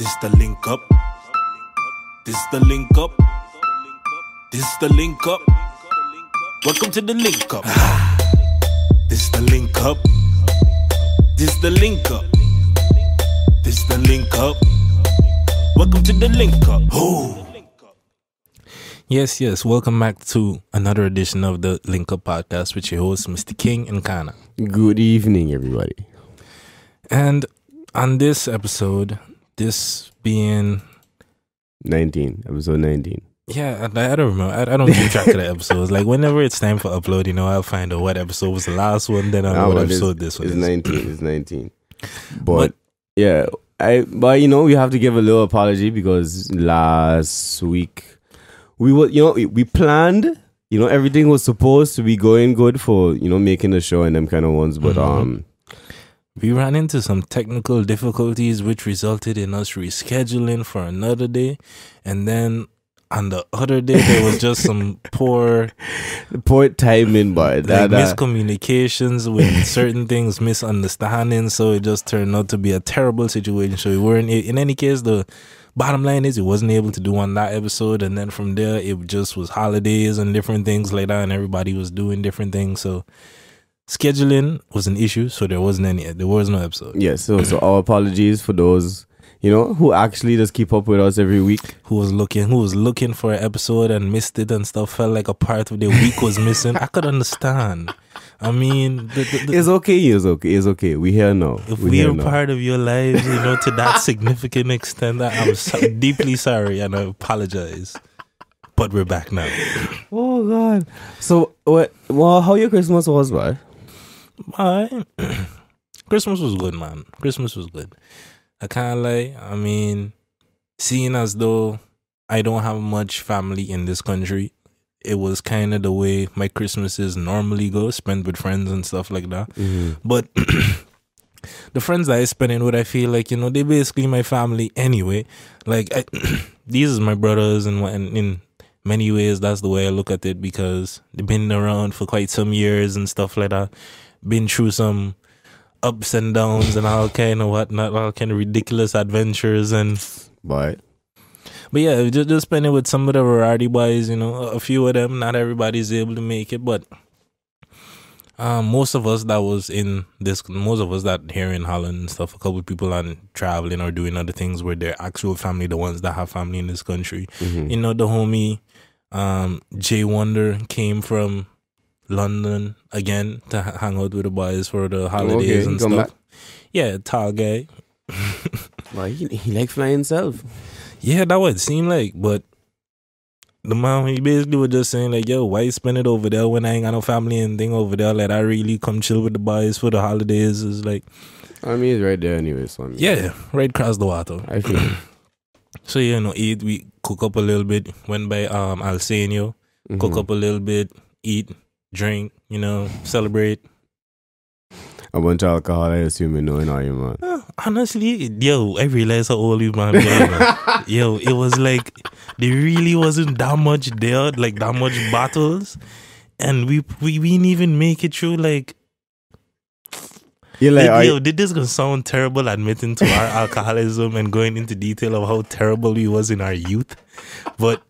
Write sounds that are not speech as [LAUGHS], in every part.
This the link up. This is the link up. This is the link up. Welcome to the link up. This the link up. This the link up. This the link up. Welcome to the link up. [LAUGHS] Ooh. Yes, yes. Welcome back to another edition of the Link Up Podcast with your hosts, Mr. King and Kana. Good evening, everybody. And on this episode, this being 19, episode 19. Yeah, I, I don't remember. I, I, don't keep track of the episodes. Like whenever it's time for upload, you know, I'll find out what episode was the last one. Then I'll know what episode this one is. 19. It's 19. But, but yeah, I but you know we have to give a little apology because last week we were you know we planned you know everything was supposed to be going good for you know making the show and them kind of ones, but mm-hmm. um we ran into some technical difficulties which resulted in us rescheduling for another day. And then on the other day there was just some [LAUGHS] poor poor timing but like uh, miscommunications with [LAUGHS] certain things misunderstanding so it just turned out to be a terrible situation. So we weren't in any case the bottom line is it wasn't able to do on that episode. And then from there it just was holidays and different things like that. And everybody was doing different things. So scheduling was an issue so there wasn't any there was no episode yes yeah, so so our apologies for those you know, who actually just keep up with us every week. Who was looking, who was looking for an episode and missed it and stuff. Felt like a part of their week was missing. I could understand. I mean, the, the, the, it's okay. It's okay. It's okay. We here now. If we are part of your lives, you know, to that significant extent, I'm so deeply sorry and I apologize. But we're back now. Oh God. So what? Well, how your Christmas was, boy? My [CLEARS THROAT] Christmas was good, man. Christmas was good. I can't lie. I mean, seeing as though I don't have much family in this country, it was kind of the way my Christmases normally go, spent with friends and stuff like that. Mm-hmm. But [CLEARS THROAT] the friends that I spend in with, I feel like you know they basically my family anyway. Like I, [CLEARS THROAT] these is my brothers, and in, in many ways that's the way I look at it because they've been around for quite some years and stuff like that. Been through some ups and downs and all kind of whatnot, all kind of ridiculous adventures and. But. But yeah, just, just spending with some of the variety boys, you know, a few of them. Not everybody's able to make it, but um, most of us that was in this, most of us that here in Holland and stuff, a couple people are traveling or doing other things where their actual family, the ones that have family in this country. Mm-hmm. You know, the homie um, Jay Wonder came from London again to hang out with the boys for the holidays okay, and stuff. Back. Yeah, tall guy. [LAUGHS] well, he, he like flying himself. Yeah, that would seem like, but the mom he basically was just saying like, "Yo, why you spend it over there when I ain't got no family and thing over there? Like, I really come chill with the boys for the holidays." Is like, I mean, it's right there anyway. So I mean, yeah, right across the water. I feel. [CLEARS THROAT] so you know, eat. We cook up a little bit. Went by um Alsenio, mm-hmm. cook up a little bit, eat, drink, you know, celebrate. A bunch of alcohol, I assume you know, in all you man. Uh, honestly, yo, I realized how old you man, man. [LAUGHS] yo, it was like there really wasn't that much there, like that much bottles, and we we, we didn't even make it through like you're like, yo, did this gonna sound terrible admitting to our alcoholism and going into detail of how terrible we was in our youth? But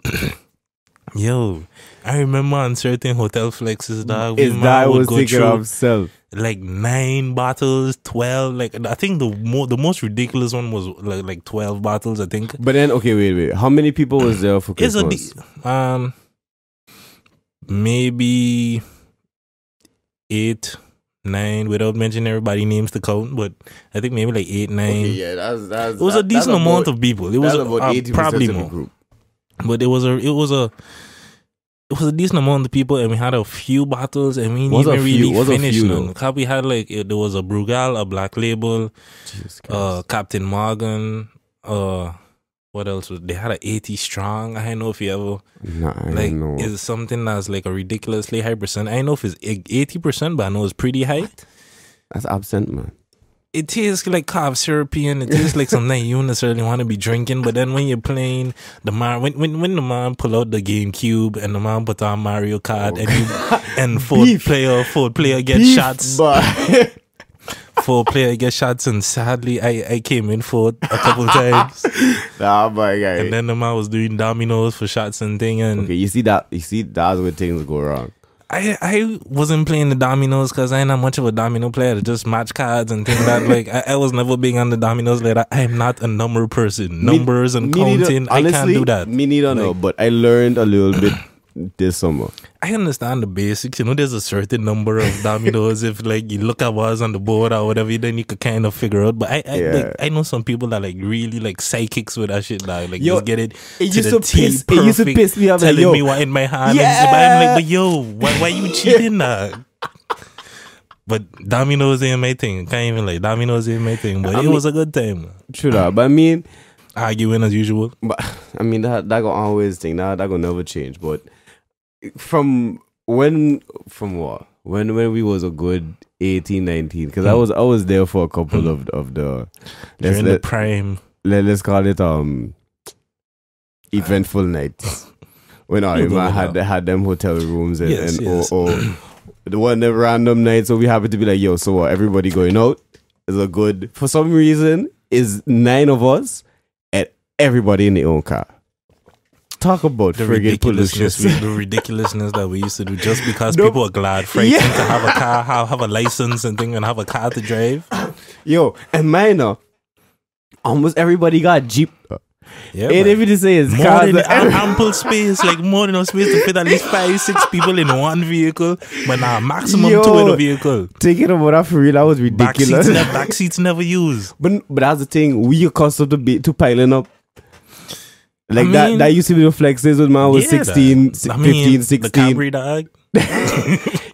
[COUGHS] yo, I remember on certain hotel flexes, dog. His dad was thinking of himself. Like nine bottles, twelve. Like I think the more the most ridiculous one was like like twelve bottles. I think. But then okay, wait, wait. How many people was there for Christmas? It's a um, maybe eight, nine, without mentioning everybody names to count. But I think maybe like eight, nine. Okay, yeah, that's that's. It was that, a decent amount about, of people. It was about uh, probably more. But it was a it was a it was a decent amount of people, and we had a few bottles, and we didn't few, really finish them. Cause we had like there was a Brugal, a Black Label, uh, Captain Morgan, uh, what else was they had an 80 strong. I don't know if you ever nah, I like know. is something that's like a ridiculously high percent? I don't know if it's 80 percent but i know it's pretty high. That's absinthe man it tastes like cough syrupy and it tastes like something you necessarily want to be drinking. But then when you're playing the man, when when when the man pull out the GameCube and the man put on Mario Kart oh, and you and fourth player fourth player get shots. [LAUGHS] four player get shots, and sadly, I, I came in fourth a couple times. [LAUGHS] Nah, my guy. And then the man was doing dominoes for shots and thing, and okay, you see that? You see that's where things go wrong. I I wasn't playing the dominoes because I ain't not much of a domino player to just match cards and things that [LAUGHS] like I, I was never big on the dominoes like. I am not a number person. Numbers and Me neither- counting, I can't do that. Me neither, no. But I learned a little bit this summer. I understand the basics. You know, there's a certain number of dominoes. if like you look at what's on the board or whatever, then you could kind of figure out. But I, I Yeah. like I know some people that like really like psychics with that shit. Now, like Yo, just get it. it used to T piss- it used to piss me off, like, Telling yo. me what in my hand. Yeah. But I'm like, but yo, why why you cheating now? But dominoes ain't my thing. Can't even like dominoes ain't my thing. But I it mean- was a good time. True that. But I mean, Arguing as usual. but [LAUGHS] I mean that that gonna always thing. That that gonna never change. But from when from what when when we was a good 18, 19, because I Hmm. was I was there for a couple of of the let's During the let, prime. let, let's call it um eventful nights when I You go with had had them hotel rooms and, Yes, and yes. or, or the one the random night. So we happen to be like, yo, so what? Everybody going out is a good for some reason is nine of us and everybody in their own car. Talk about the ridiculousness, we, the ridiculousness that we used to do just because people are glad, frightened Yeah. to have a car, have, have a license and thing, and have a car to drive. [COUGHS] Yo, and mine, uh, almost everybody got Jeep. Yeah, and if say it's more than [COUGHS] ample space, like more than enough space to fit at least five, six people in one vehicle, but now maximum Yo. two in a vehicle. taking about that for real, that was Back seats, ridiculous. ne- back seats never used. But but that's the thing. We accustomed to be to piling up. Like I that mean- that used to be the flexes when man was Yeah, 16, that- si- I 15, mean, 16. The Camry dog.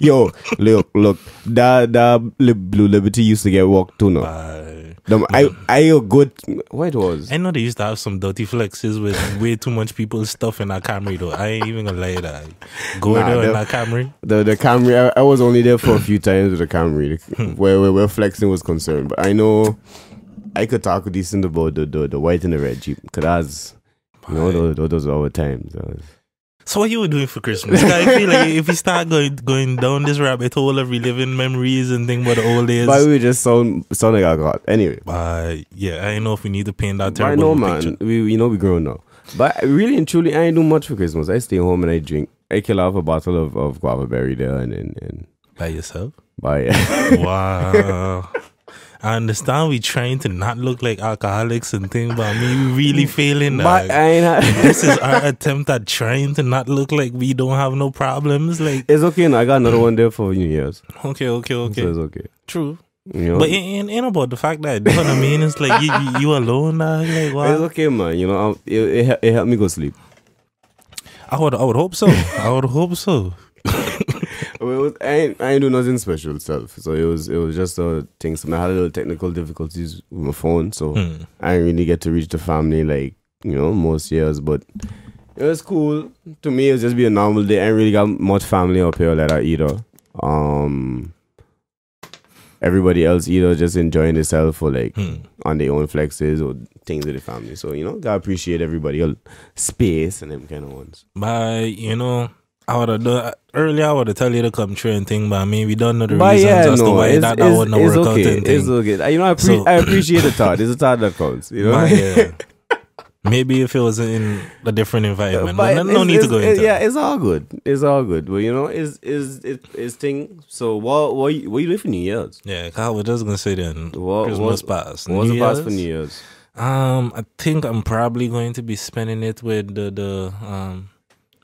Yo, look, look. That that Blue Liberty used to get walked to now. Bye. Them- I I a good what it was. I know they used to have some dirty flexes with way too much people's stuff in that Camry though. I ain't even gonna lie that. Go Nah, there in them- that Camry. The the Camry I, I was only there for a few times with the Camry Hmm. where, where where flexing was concerned. But I know I could talk decent about the the, the white and the red Jeep. Cause that's you know those, those, are our times. Those- So what you were doing for Christmas? I feel like if we start going going down this rabbit hole of reliving memories and thing about the old days, But we just sound sound like I got anyway. uh, yeah, I don't know if we need to paint that But I terrible know, man. picture We you know we grown now. But really and truly, I ain't do much for Christmas. I stay home and I drink. I kill off a bottle of, of guava berry there and and, and by yourself. buy [LAUGHS] Wow. I understand we trying to not look like alcoholics and things, but I mean we really mm. failing. I ain't. ha- [LAUGHS] this is our attempt at trying to not look like we don't have no problems. Like, it's okay. Now. I got another one there for New Year's. okay, okay, okay, So it's okay. true. You know, But it ain't, ain't about the fact that you know what I mean. It's like you you, you alone, dog. Like, it's okay, man. You know, I- it, it, it helped me go sleep. I would I would hope so. I would hope so. [LAUGHS] Well, was, I ain't, I ain't do nothing special stuff. So it was it was just a thing. So I had a little technical difficulties with my phone, so Hmm. I didn't really get to reach the family like you know most years. But it was cool. To me, it was just be a normal day. I ain't really got much family up here that that either. Um, everybody else either just enjoying themselves for like Hmm. on their own flexes or things with the family. So you know, gotta appreciate everybody space and them kind of ones. But you know, I would have done earlier. I would have tell you to come true and thing, but I mean, we don't know the But reasons yeah, as to why it's, that, that it's, wouldn't it's work okay. out and It's thing. okay. You know, I, pre- So- I appreciate the thought. It's a thought that counts. You know, But, yeah. [LAUGHS] Maybe if it was in a different environment, but, But no, no need to go it- into. Yeah, it's all good. It's all good. But you know, is is it is thing. So what what you, what you doing for New Year's? Yeah, I was just gonna say then What Christmas what, past. What's New the Year's? for New Year's? Um, I think I'm probably going to be spending it with the the um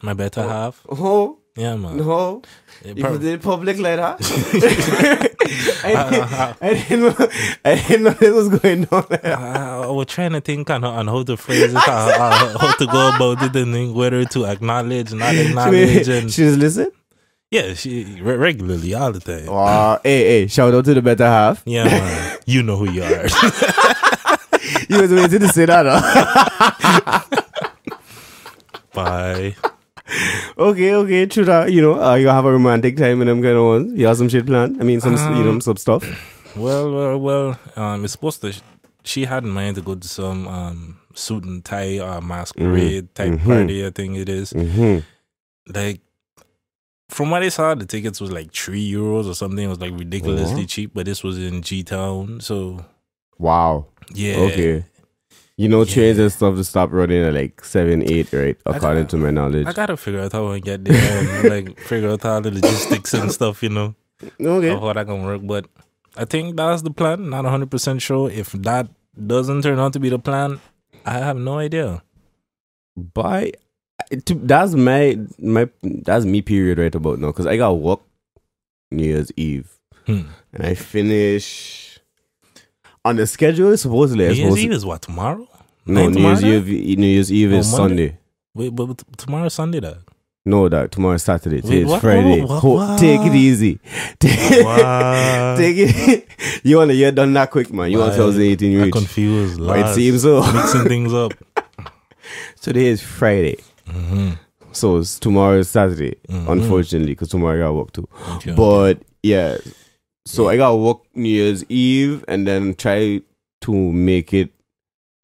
my better half. Oh Yeah, man. no! It You did public like that? I, didn't, I didn't know. I didn't know this was going on. [LAUGHS] I, I was trying to think on, on how to phrase it, how, how, to go about it, and think whether to acknowledge, not acknowledge, and She's listen. yeah, she re- regularly all the time. Wow. Hey, hey! Shout out to the better half. Yeah, man. you know who you are. [LAUGHS] You was waiting to say that. Huh? [LAUGHS] Bye. Okay, okay, true that. You know, uh, you have a romantic time and kind of ones. You have some shit planned. I mean, some you know Um, some stuff. Well, well, well. Um, it's supposed to. She had in mind to go to some um suit and tie or masquerade type Mhm. party. I think it is. Mm-hmm. Like from what I saw, the tickets was like three euros or something. It was like ridiculously Uh-huh. cheap, but this was in G Town, so Wow. yeah. Okay. You know, trains and stuff to stop running at like seven, eight, right? According to my knowledge. I gotta figure out how I get there and [LAUGHS] like figure out all the logistics and stuff, you know, Okay. how that can work. But I think that's the plan. Not hundred percent sure. If that doesn't turn out to be the plan, I have no idea. By that's my my that's me period right about now because I got work New Year's Eve Hmm. and I finish on the schedule. Supposedly, New Year's Eve is what tomorrow? no New Year's? Eve. New Year's Eve is Sunday. Wait, but, but tomorrow's Sunday, though. No, that tomorrow is Saturday. Today is? Friday. What? What? What? Take it easy. [LAUGHS] Take, [LAUGHS] take it. [LAUGHS] You want to get done that quick, man. You want Why? 2018 I'm confused. But it seems so. mixing things up. Today is Friday. hmm So it's, tomorrow is Saturday, Mhm. unfortunately, because tomorrow I got work too. Okay. But yeah, so I got work New Year's Eve and then try to make it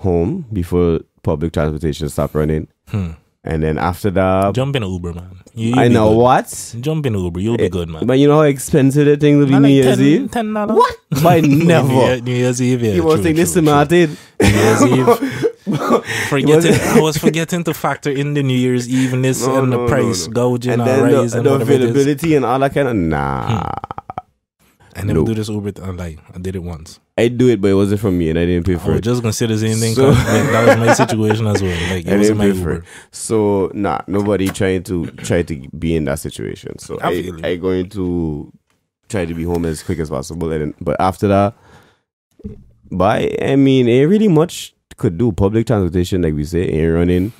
home before public transportation stop running. Hmm. And then after that, Jump in Uber, man. You, I know good. what. Jump in Uber. You'll be Eh, good, man. But you know how expensive the thing will be Man, New Year's 10 Eve? Ten dollars. What? [LAUGHS] By New, never. Year- New Year's Eve. Yeah, you must true, think this true, is true. Martin. New Year's [LAUGHS] Eve. Forgetting, [LAUGHS] I was forgetting to factor in the New Year's Eveness No, and no, the price no. gouging And or then the, and the it availability and all that kind of nah. I never No. do this Uber. Th- I like. I did it once. I do it, but it wasn't from me, and I didn't pay I for was it. just say the same thing. So- like, [LAUGHS] that was my situation as well. Like I it was didn't my Uber. it. So nah, nobody trying to try to be in that situation. So I I. I going to try to be home as quick as possible. And but after that, by I mean, ain't really much could do. Public transportation, like we say, ain't running.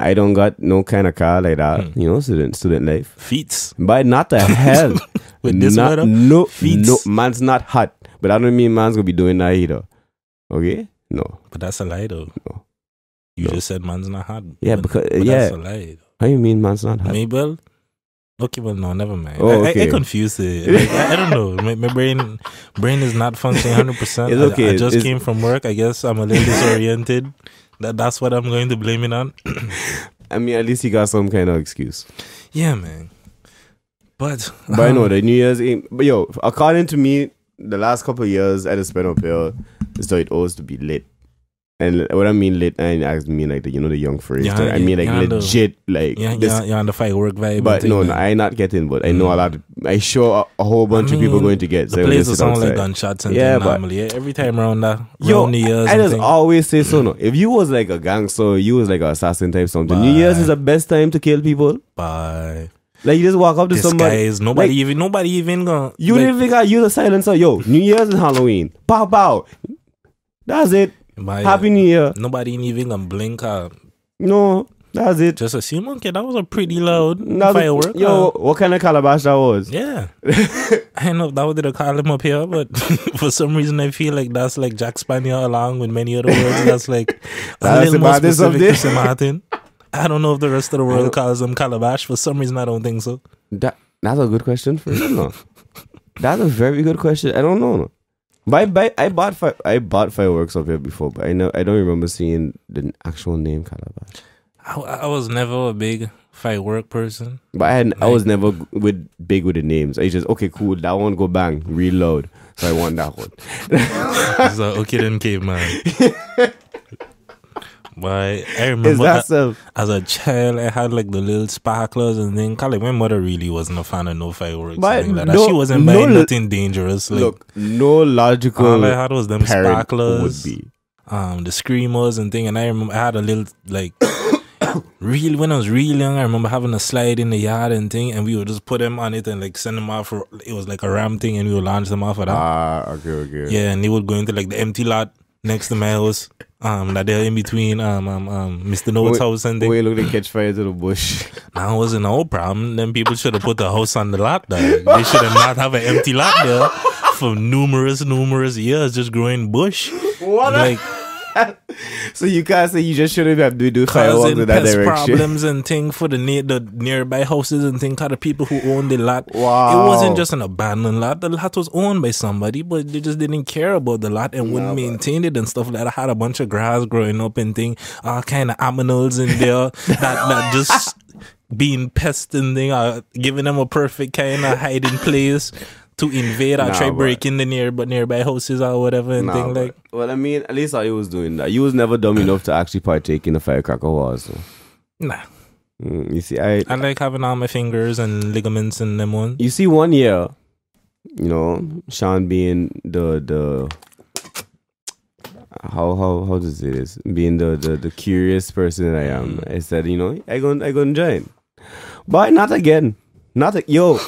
I don't got no kind of car like that. Hmm. You know, student student life. Feats But not the hell. [LAUGHS] with this not, weather. no, Feets. no, man's not hot. But I don't mean man's gonna be doing that either. Okay, no. But that's a lie, though. No. You No. just said man's not hot. Yeah, but, because but yeah, that's a lie. how you mean man's not hot? Mabel. Okay, well, no, never mind. Oh, I, I, I okay. confused it. Like, I, I don't know. My, my brain, brain is not functioning hundred percent. [LAUGHS] It's okay. I, I just It's- came from work. I guess I'm a little disoriented. That that's what I'm going to blame it on. [COUGHS] I mean, at least he got some kind of excuse. Yeah, man. But But I know um, the New Year's Eve. But yo, according to me, the last couple of years I just spent up here, so it owes to be lit. And what I mean lit, I I mean like the you know the young phrase. Yeah, I mean like yeah, the- legit, like yeah, this. yeah, you're on the firework vibe. But no, no. I not getting. But I know a lot. Of, I sure a, a whole bunch of people going to get. the so I place will sit sound like gunshots and Yeah, yeah, but- normally. Yeah, every time around that, Yo, around New Year's. I and just thing. always say so. No, if you was like a gangster, you was like an assassin type something. New Year's is the best time to kill people. Bye. Like you just walk up to somebody. Disguise. Nobody like- even. Nobody even gonna. You like, didn't think I use a silencer. Yo, New Year's and Halloween. Pow pow. That's it. Happy. New Year. Nobody even gonna blink. Uh, No, that's it. just assume. Okay, that was a pretty loud That's- firework. Yo, uh, what kind of calabash that was? yeah. [LAUGHS] I don't know if that was the him up here, but [LAUGHS] for some reason I feel like that's like Jack Spaniard along with many other words. That's like [LAUGHS] a That's little the more specific to this. Martin. I don't know if the rest of the world calls them calabash. For some reason, I don't think so. That that's a good question for you. No. [LAUGHS] that's a very good question. I don't know. No. But I, buy, I bought fi- I bought fireworks up here before, but I know I don't remember seeing the actual name calabash. I, I was never a big firework person. But I had, I was never with big with the names. I just okay, cool. That one go bang, reload. So I want that one. [LAUGHS] so okay, then caveman. [LAUGHS] But I remember so? as a child, I had like the little sparklers and then like my mother really wasn't a fan of no fireworks. But like no- She wasn't no buying nothing dangerous. Like Look, no logical all I had was them sparklers, would be. um, the screamers and thing. And I remember I had a little like. [COUGHS] Real when I was real young, I remember having a slide in the yard and thing, and we would just put them on it and like send them off. For, it was like a ram thing, and we would launch them off of that. Ah, okay, okay. Yeah, and they would go into like the empty lot next to my house. Um, that they're in between um um, um Mr. Notes Wait- house and thing. Wait, look, they catch fire to the bush. [LAUGHS] Now it wasn't no problem. Then people should have put the house on the lot there. They should have not have an empty lot there for numerous, numerous years, just growing bush. What? Like [LAUGHS] so you can't say you just shouldn't have to do fireworks in that direction. problems and thing for the near the nearby houses and thing. Cause the people who owned the lot, Wow. it wasn't just an abandoned lot. The lot was owned by somebody, but they just didn't care about the lot and wouldn't maintain it and stuff like that. I had a bunch of grass growing up and thing, all kind of aminals in there [LAUGHS] that that just being pesting thing or giving them a perfect kind of hiding place to invade or Nah, try breaking the near but nearby houses or whatever and Nah, thing like well, I mean, at least I was doing that. You was never dumb [CLEARS THROAT] enough to actually partake in the firecracker wars. So. nah. Mm, you see, I I like having all my fingers and ligaments in them one. you see one year, you know, Sean being the the how how how to say this, being the the, the curious person that I am. I said, you know, I gonna I gonna join, but not again, not a, yo,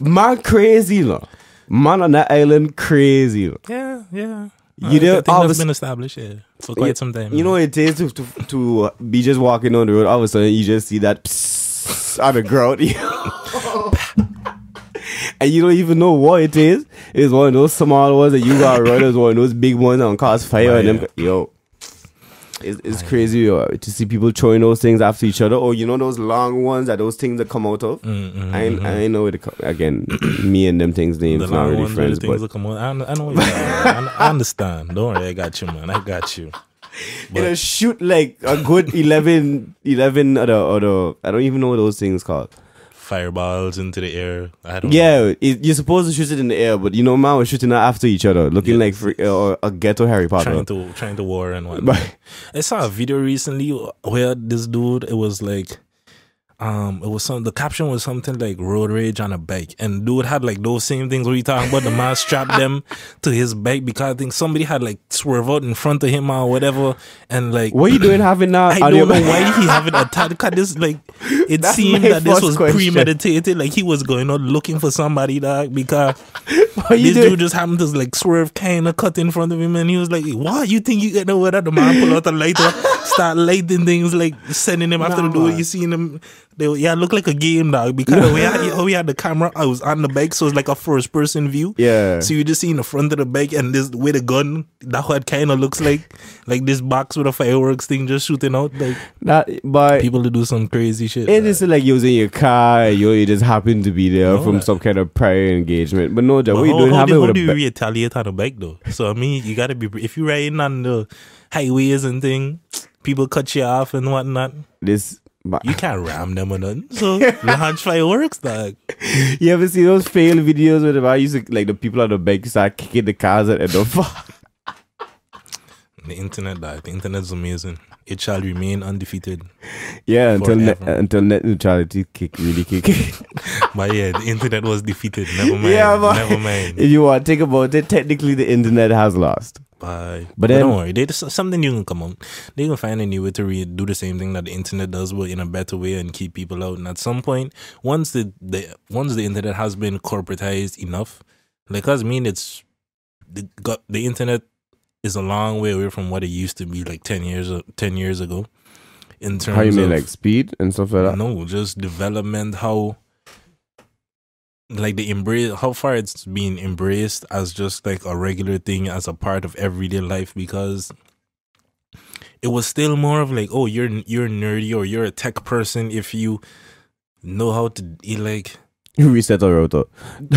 man, crazy no, man on that island, crazy. Yeah, yeah. You I know, think all of a been established yeah, for quite Yeah, some time. You know what it is to, to to uh, be just walking on the road. All of a sudden, you just see that psst [LAUGHS] on the ground, [LAUGHS] [LAUGHS] and you don't even know what it is. It's one of those small ones that you got run. It's one of those big ones that cause fire. And them, yo, it's, it's crazy to see people throwing those things after each other. Or you know those long ones that those things that come out of. Mm, mm, I ain't, I know it. Again, me and them things names the not really friends, but that come on. I, I know. I, I understand. Don't worry, I got you, man. I got you. [LAUGHS] it'll shoot like a good 11, 11 or the, or the, I don't even know what those things called. Fireballs into the air. I don't. know. Yeah, it, you're supposed to shoot it in the air, but you know, man we're shooting it after each other, looking like fr- uh, a ghetto Harry Potter. Trying to trying to war and [LAUGHS] whatnot. I saw a video recently where this dude, it was like, um, it was some. The caption was something like "road rage on a bike," and dude had like those same things. we you talking about the man [LAUGHS] strapped them to his bike because I think somebody had like swerve out in front of him or whatever, and like. what are you doing having that? [COUGHS] I don't know [LAUGHS] why he haven't attacked. Because this, like, it That's seemed that this was question. premeditated. Like he was going out looking for somebody, dog. Because [LAUGHS] What this doing? dude just happened to like swerve, kind of cut in front of him, and he was like, "What? You think you get nowhere?" That the man pull out a lighter, start lighting things, like sending him after the door. You seen him? They, yeah, it looked like a game, dog. Because we way how he, how he had the camera, I was on the bike, so it's like a first person view. Yeah. So you just see in the front of the bike and this with a gun. That what kind of looks like like this box with a fireworks thing just shooting out. Like That, but people to do some crazy shit. it is like you was in your car, you, you just happened to be there No, from that- some kind of prior engagement. But no, Jack, But you how, doing how, do, with how do you ba- retaliate on a bike though? So I mean, you gotta be if you're riding on the highways and thing, people cut you off and whatnot. this? You can't ram them or nothing. So launch fireworks, dog. You ever see those fail videos where the used to like the people on the bike start kicking the cars at the fuck? [LAUGHS] The internet, dog. The internet's amazing. It shall remain undefeated. Yeah, until net, Forever. until net neutrality kick really kick. [LAUGHS] But yeah, the internet was defeated. Never mind. Yeah, but- Never mind. if you want to think about it, technically the internet has lost. Bye. But But, don't worry, they just, something new can come on. They can find a new way to re- do the same thing that the internet does, but in a better way and keep people out. And at some point, once the, the once the internet has been corporatized enough, like us, mean it's the the internet is a long way away from what it used to be like ten years ten years ago. In terms How you mean of like speed and stuff like that? no, just development. How like the embrace, how far it's being embraced as just like a regular thing, as a part of everyday life. Because it was still more of like, oh, you're you're nerdy or you're a tech person if you know how to like reset a router.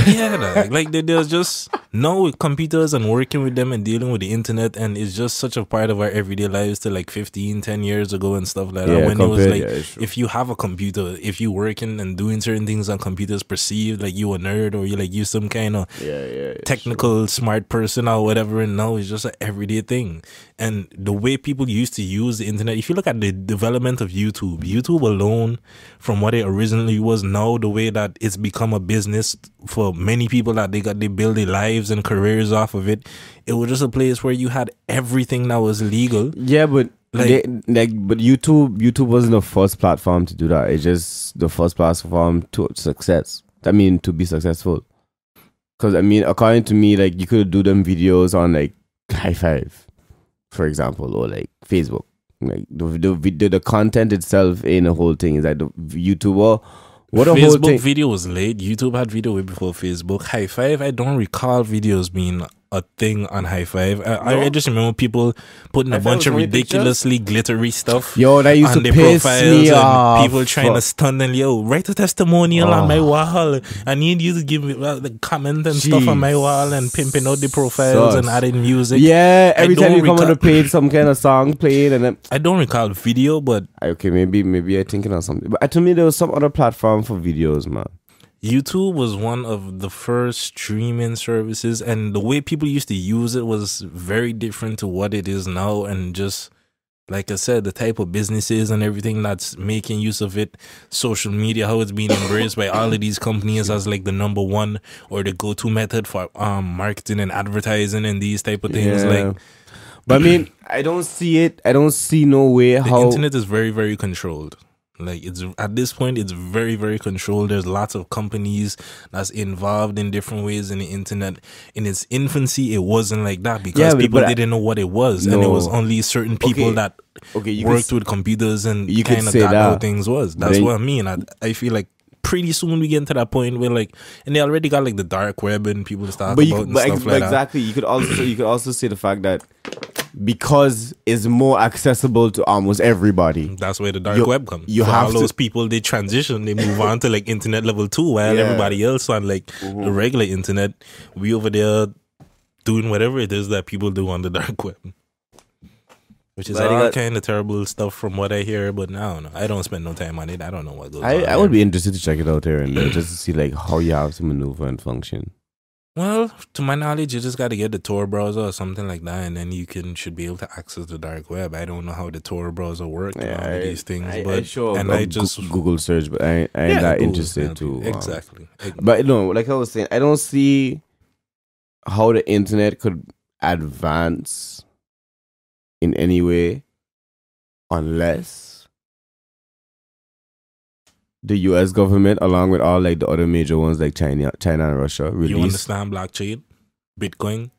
yeah, like, like there- there's just no with computers and working with them and dealing with the internet, and it's just such a part of our everyday lives to like 15, 10 years ago and stuff like that. Yeah, when it was compared- like, yeah, if you have a computer, if you're working and doing certain things on computers, perceived like you a nerd or you like you some kind of Yeah, technical smart person or whatever and now it's just an everyday thing and the way people used to use the internet if you look at the development of youtube youtube alone from what it originally was now the way that it's become a business for many people that they got they build their lives and careers off of it it was just a place where you had everything that was legal Yeah, but Like- like, like, but YouTube, YouTube wasn't the first platform to do that. It's just the first platform to success. I mean, to be successful. Because I mean, according to me, like you could do them videos on like Hi5, for example, or like Facebook. Like the the the content itself in the whole thing is like the YouTuber. What a whole Facebook thing. video was late. YouTube had video way before Facebook. Hi5. I don't recall videos being a thing on Hi5. I, I just remember people putting a Hi5 bunch of only ridiculously glittery stuff. Yo, that used on to their piss profiles me and off. People trying to stun and yo, write a testimonial on Oh. my wall. I need you to give me uh, the comment and stuff on my wall and pimping out the profiles and adding music. Yeah, every time don't you come on the page, some kind of song played, and then I don't recall the video, but okay, maybe maybe I'm thinking of something. But to me, there was some other platform for videos, man. YouTube was one of the first streaming services, and the way people used to use it was very different to what it is now. And just like I said, the type of businesses and everything that's making use of it, social media, how it's being embraced by all of these companies as like the number one or the go to method for um marketing and advertising and these type of things. Yeah. Like but I mean, I don't see it. I don't see no way how the how. internet is very very controlled like it's at this point it's very very controlled. There's lots of companies that's involved in different ways in the internet. In its infancy it wasn't like that because Yeah, people didn't know what it was. And it was only certain people Okay, that okay, you worked s- with computers and you could kind of got how that, things was. That's then- what i mean. I, I feel like pretty soon we get into that point where like and they already got like the dark web and people to talk but you about could, but ex- like that. exactly, you could also you could also say the fact that because it's more accessible to almost everybody. That's where the dark You- web comes. you For have all to- those people they transition, they move on to like internet level two, while Yeah. everybody else on like mm-hmm. the regular internet, we over there doing whatever it is that people do on the [LAUGHS] dark web. Which is But all got- kind of terrible stuff from what I hear, but I don't know. I don't spend no time on it. I don't know what goes I, on. I would be interested to check it out here and there just to see like how you have to maneuver and function. Well, to my knowledge, you just got to get the Tor browser or something like that, and then you can should be able to access the dark web. I don't know how the Tor browser works and all of these things, I, but I sure and I just Google search, but I, I ain't Yeah, that interested help to um, exactly. But no, like I was saying, I don't see how the internet could advance in any way unless the US government, along with all like the other major ones like China China and Russia, You understand blockchain, Bitcoin,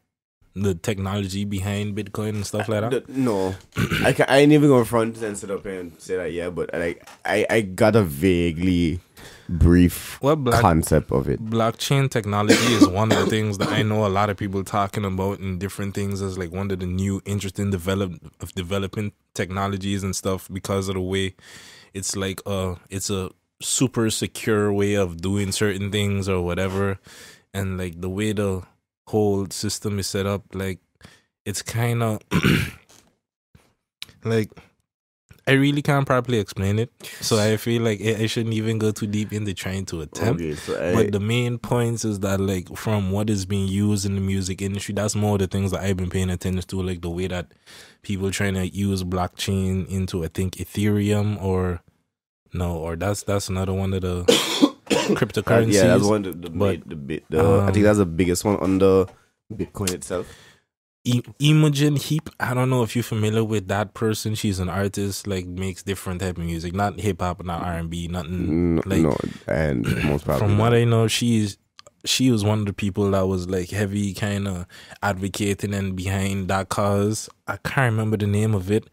the technology behind Bitcoin and stuff like that? The- no, I [COUGHS] can, I ain't even gonna front and sit up here and say that. Yeah, but like I, I got a vaguely brief Well, black, concept of it. blockchain technology is one of the things that I know a lot of people talking about and different things as like one of the new interesting develop of developing technologies and stuff because of the way it's like uh it's a super secure way of doing certain things or whatever and like the way the whole system is set up like it's kind of [CLEARS THROAT] like I really can't properly explain it, so I feel like I shouldn't even go too deep into trying to attempt. Okay, so I, But the main points is that like from what is being used in the music industry, that's more the things that I've been paying attention to, like the way that people trying to use blockchain into I think Ethereum or no, or that's that's another one of the [COUGHS] cryptocurrencies. yeah, that's one of the the, but, the, the I um, think that's the biggest one on the Bitcoin itself. E- Imogen Heap. I don't know if you're familiar with that person. She's an artist, like makes different type of music, not hip hop, not R and B, nothing. No, like- no, and most probably From what. I know, she's she was one of the people that was like heavy kind of advocating and behind that cause. I can't remember the name of it,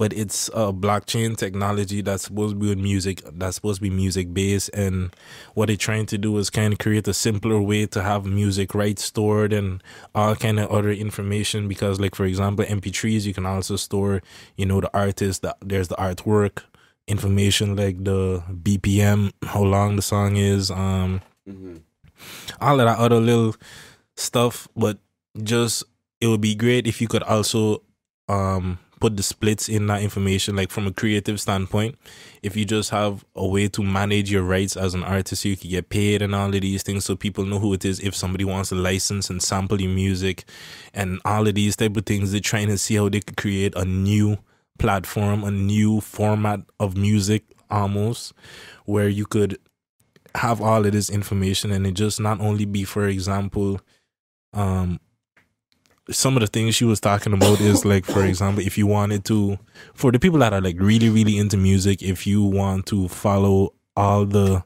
but it's a blockchain technology that's supposed to be with music. That's supposed to be music based, and what they're trying to do is kind of create a simpler way to have music rights stored and all kind of other information. Because, like for example, MP3s, you can also store, you know, the artist. That there's the artwork information like the BPM, how long the song is, um, Mhm. all of that other little stuff. But just it would be great if you could also um put the splits in that information, like from a creative standpoint. If you just have a way to manage your rights as an artist, you can get paid and all of these things, so people know who it is. If somebody wants to license and sample your music, and all of these type of things, they're trying to see how they could create a new platform, a new format of music almost, where you could have all of this information and it just not only be, for example, um, some of the things she was talking about is [LAUGHS] like, for example, if you wanted to, for the people that are like really, really into music, if you want to follow all the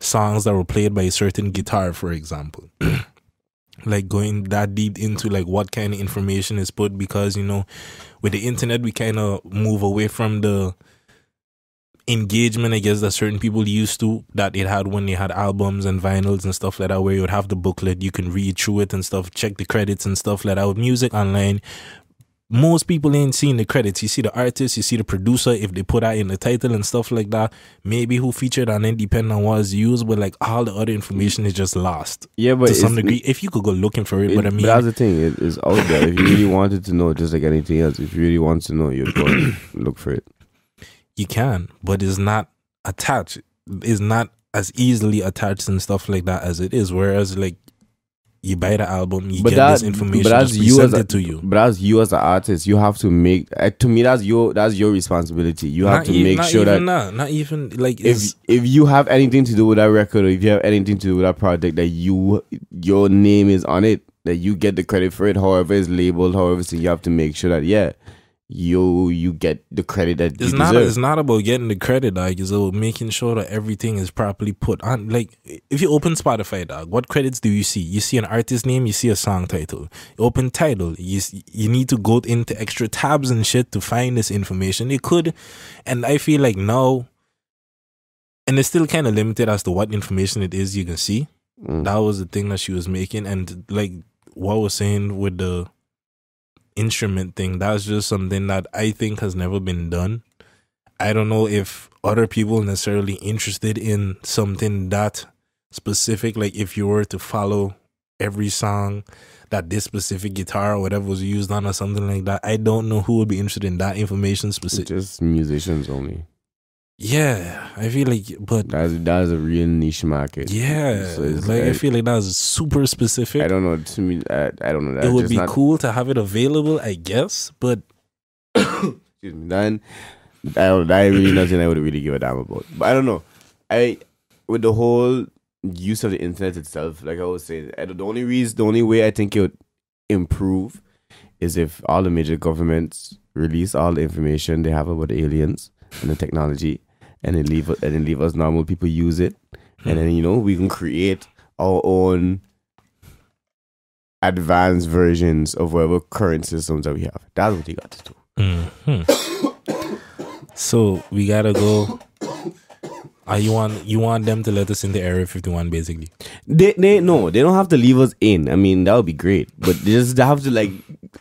songs that were played by a certain guitar, for example. [CLEARS THROAT] like going that deep into like what kind of information is put because you know with the internet we kind of move away from the engagement, I guess, that certain people used to that it had when they had albums and vinyls and stuff like that, where you would have the booklet, you can read through it and stuff, check the credits and stuff like that. With music online, most people ain't seeing the credits. You see the artist, you see the producer, if they put that in the title and stuff like that, maybe who featured on independent depending on what is used, but like all the other information is just lost. Yeah, but to some degree, if you could go looking for it, It- but I mean, that's the thing. It, it's out there. If you really wanted to know, just like anything else, if you really want to know, you'd go [COUGHS] look for it. You can, but it's not attached. It's not as easily attached and stuff like that as it is. Whereas, like, you buy the album, you But get that, this information, but just you as presented a, to you. But as you as an artist, you have to make. Uh, to me, that's your that's your responsibility. You have not to e- make not sure that even that, not even like if if you have anything to do with that record or if you have anything to do with that project that you your name is on it that you get the credit for it however it's labeled however so you have to make sure that yeah you you get the credit that it's you not deserve it's not about getting the credit, dog. It's about making sure that everything is properly put on. Like if you open Spotify, dog, what credits do you see? You see an artist name, you see a song title. You open title, you you need to go into extra tabs and shit to find this information. It could, and I feel like now, and it's still kind of limited as to what information it is you can see. Mm. That was the thing that she was making, and like what I was saying with the instrument thing, that's just something that I think has never been done. I don't know if other people necessarily interested in something that specific. Like if you were to follow every song that this specific guitar or whatever was used on or something like that, I don't know who would be interested in that information specific. just musicians only Yeah, I feel like, but that's that's a real niche market yeah, So it's like I like- feel like that's super specific. I don't know to me I, I don't know that's it would be not, cool to have it available, I guess, but [COUGHS] excuse me, then I don't that ain't really nothing I would really give a damn about. But I don't know. I with the whole use of the internet itself, like I was saying, I, the only reason, the only way I think it would improve is if all the major governments release all the information they have about aliens and the technology, and then leave and then leave us normal people use it, and then you know we can create our own advanced versions of whatever current systems that we have. That's what you got to do. Mhm. so we gotta go. Uh, you want you want them to let us into Area 51, basically. They they no, they don't have to leave us in. I mean, that would be great, but they just have to like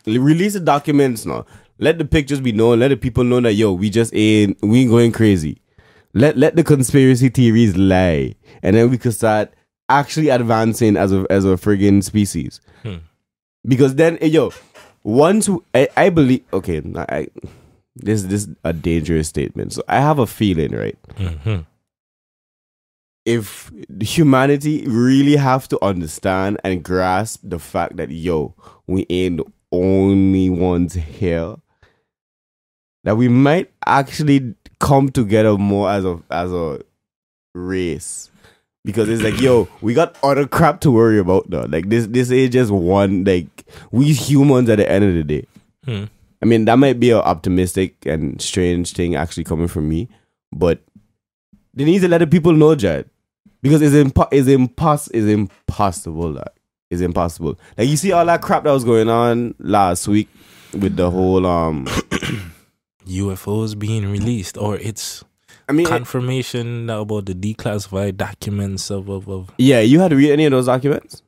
release the documents now. Let the pictures be known. Let the people know that yo, we just ain't we ain't going crazy. Let let the conspiracy theories lie, and then we could start actually advancing as a as a friggin' species. Hmm. Because then, eh, yo, once I believe, okay, I, I this this is a dangerous statement. So I have a feeling, right? hmm if humanity really have to understand and grasp the fact that yo we ain't the only ones here that we might actually come together more as a as a race because it's like yo we got other crap to worry about though like this this ain't just one like we humans at the end of the day Hmm. I mean, that might be an optimistic and strange thing actually coming from me, but they need to let the people know, Jad, because it's impo- it's impos- it's impossible. Like, it's impossible. Like you see all that crap that was going on last week with the whole um. [COUGHS] UFOs being released, or it's I mean, confirmation about the declassified documents of, of, of yeah, you had to read any of those documents.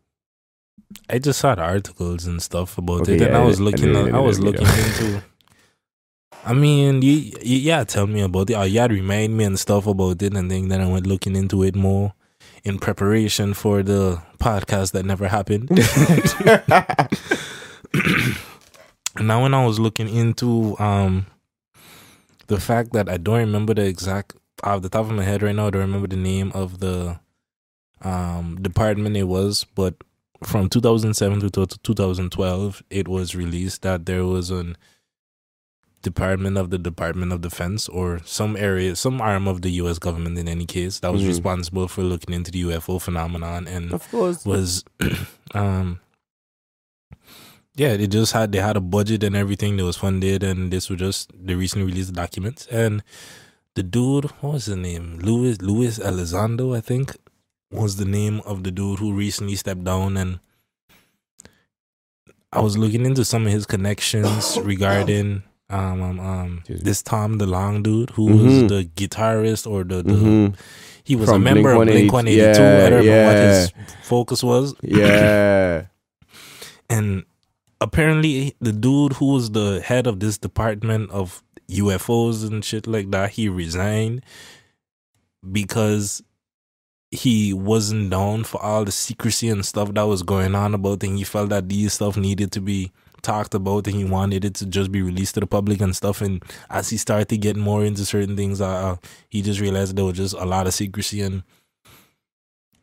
I just saw the articles and stuff about Okay, it, and yeah, I I was didn't- I looking. at, I was looking into. I mean, you, you yeah, tell me about it. Or you had remind me and stuff about it, and then then I went looking into it more in preparation for the podcast that never happened. [LAUGHS] [COUGHS] Now when I was looking into um the fact that I don't remember the exact off the top of my head right now, I don't remember the name of the um department it was, but from 2007 to to- 2012 it was released that there was an department of the Department of Defense or some area some arm of the US government in any case that was Mhm. responsible for looking into the UFO phenomenon and of course. was [CLEARS THROAT] um yeah they just had they had a budget and everything that was funded and this was just they recently released documents and the dude what was his name louis louis elizondo i think was the name of the dude who recently stepped down and i was looking into some of his connections [COUGHS] regarding Um, um, um this Tom DeLonge dude who Mhm. was the guitarist or the, the Mhm. he was From a member of Blink 182. Blink-182. I don't know what his focus was. Yeah. [COUGHS] And apparently, the dude who was the head of this department of UFOs and shit like that, he resigned because he wasn't down for all the secrecy and stuff that was going on about. And he felt that these stuff needed to be talked about and he wanted it to just be released to the public and stuff. And as he started to get more into certain things, uh, he just realized there was just a lot of secrecy and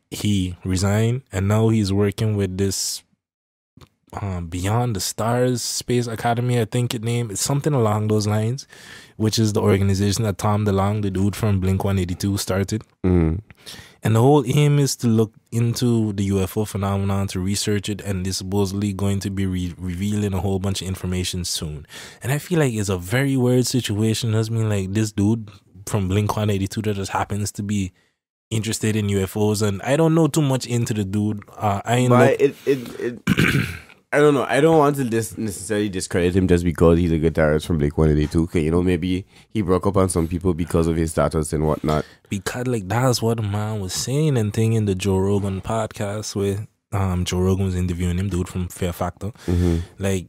he resigned. And now he's working with this um, Beyond the Stars Space Academy, I think it name. It's something along those lines, which is the organization that Tom DeLonge, the dude from Blink 182, started. Mm. And the whole aim is to look into the UFO phenomenon, to research it, and they're supposedly going to be re- revealing a whole bunch of information soon. And I feel like it's a very weird situation. Does mean like this dude from Blink 182 that just happens to be interested in UFOs, and I don't know too much into the dude. Uh, I ain't But look- it, it, it [CLEARS THROAT] I don't know. I don't want to dis- necessarily discredit him just because he's a guitarist from Blink 182. Okay, you know, maybe he broke up on some people because of his status and whatnot. because like that's what the man was saying and thing in the Joe Rogan podcast where um Joe Rogan was interviewing him, dude from Fear Factor. Mm-hmm. Like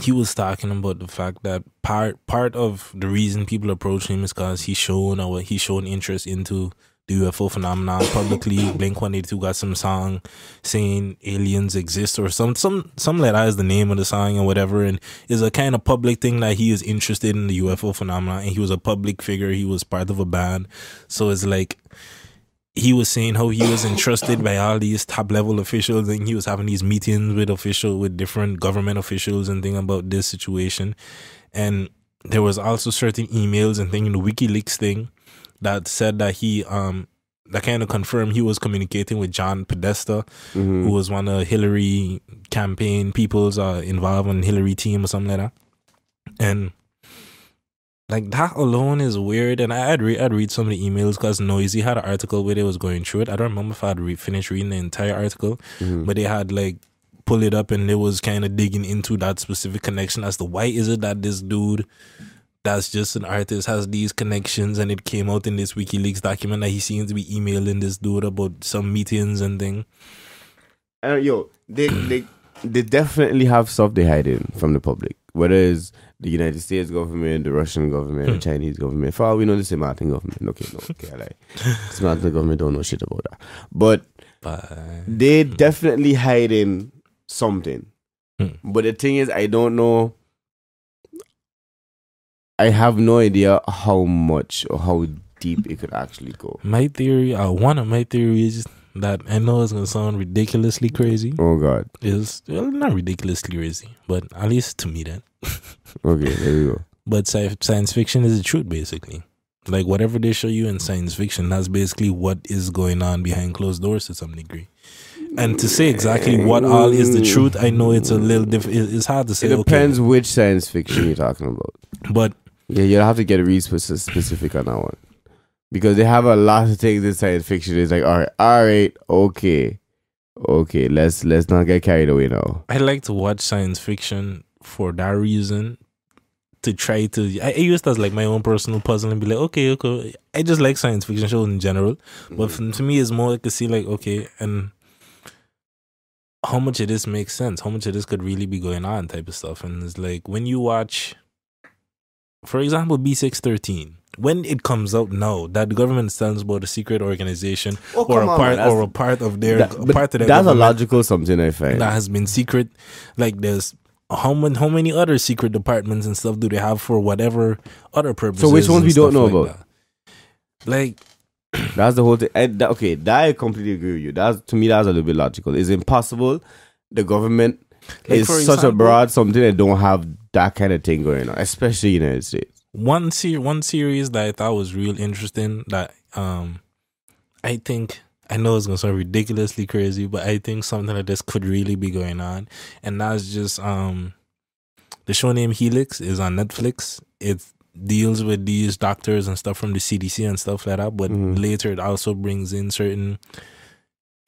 he was talking about the fact that part part of the reason people approach him is because he's shown or he's shown interest into the UFO phenomenon publicly. [COUGHS] Blink One Eighty Two got some song saying aliens exist or some some some like that is the name of the song or whatever, and it's a kind of public thing that he is interested in the UFO phenomenon, and he was a public figure. He was part of a band, so it's like he was saying how he was entrusted by all these top level officials and he was having these meetings with official with different government officials and thing about this situation and there was also certain emails and thing in the wikileaks thing that said that he um that kind of confirmed he was communicating with john podesta Mm-hmm. who was one of hillary campaign people's uh involved in hillary team or something like that and like that alone is weird. And I- I'd read, I'd read some of the emails because Noisey had an article where they was going through it. I don't remember if I'd re- finished reading the entire article, Mhm. but they had like pull it up and they was kind of digging into that specific connection as to why is it that this dude that's just an artist has these connections and it came out in this WikiLeaks document that he seems to be emailing this dude about some meetings and thing. Uh, yo, they [CLEARS THROAT] they they definitely have stuff they hiding from the public. Whether it's the United States government, the Russian government, the Hmm. Chinese government. For all we know, the Martian government. Okay, no, okay, I like [LAUGHS] the Martian government don't know shit about that. But But they definitely hiding something. Hmm. But the thing is, I don't know. I have no idea how much or how deep it could actually go. my theory, uh, one of my theories that I know is gonna sound ridiculously crazy. Oh God. is well, not ridiculously crazy, but at least to me that. [LAUGHS] Okay, there we go. But sci- science fiction is the truth, basically. Like whatever they show you in science fiction, that's basically what is going on behind closed doors to some degree. And to say exactly what all is the truth, I know it's a little diff- It's hard to say. It okay, depends which science fiction you're talking about. but Yeah, you'll have to get really specific on that one. Because they have a lot of things in science fiction. It's like, all right, all right, okay. Okay, let's let's not get carried away now. I like to watch science fiction for that reason. To try to, I, I use that as like my own personal puzzle and be like, okay, okay. I just like science fiction shows in general. But mm-hmm. for, to me, it's more like to see, like, okay, and how much of this makes sense, how much of this could really be going on, type of stuff. And it's like when you watch, for example, B613, when it comes out now that the government stands about a secret organization Oh, or a come on, part man. or a part of their That- part of their that's a logical something I find. that has been secret, like there's. How many, how many other secret departments and stuff do they have for whatever other purposes? So which ones we don't know like about? that? Like, [CLEARS THROAT] That's the whole thing. I, that, okay, that I completely agree with you. That's to me, that's a little bit logical. It's impossible. The government Like, is for such a broad something that don't have that kind of thing going on, especially United States. one ser- one series that I thought was real interesting that um I think I know it's gonna sound ridiculously crazy, but I think something like this could really be going on. And that's just um the show name Helix is on Netflix. It deals with these doctors and stuff from the CDC and stuff like that, but Mhm. later it also brings in certain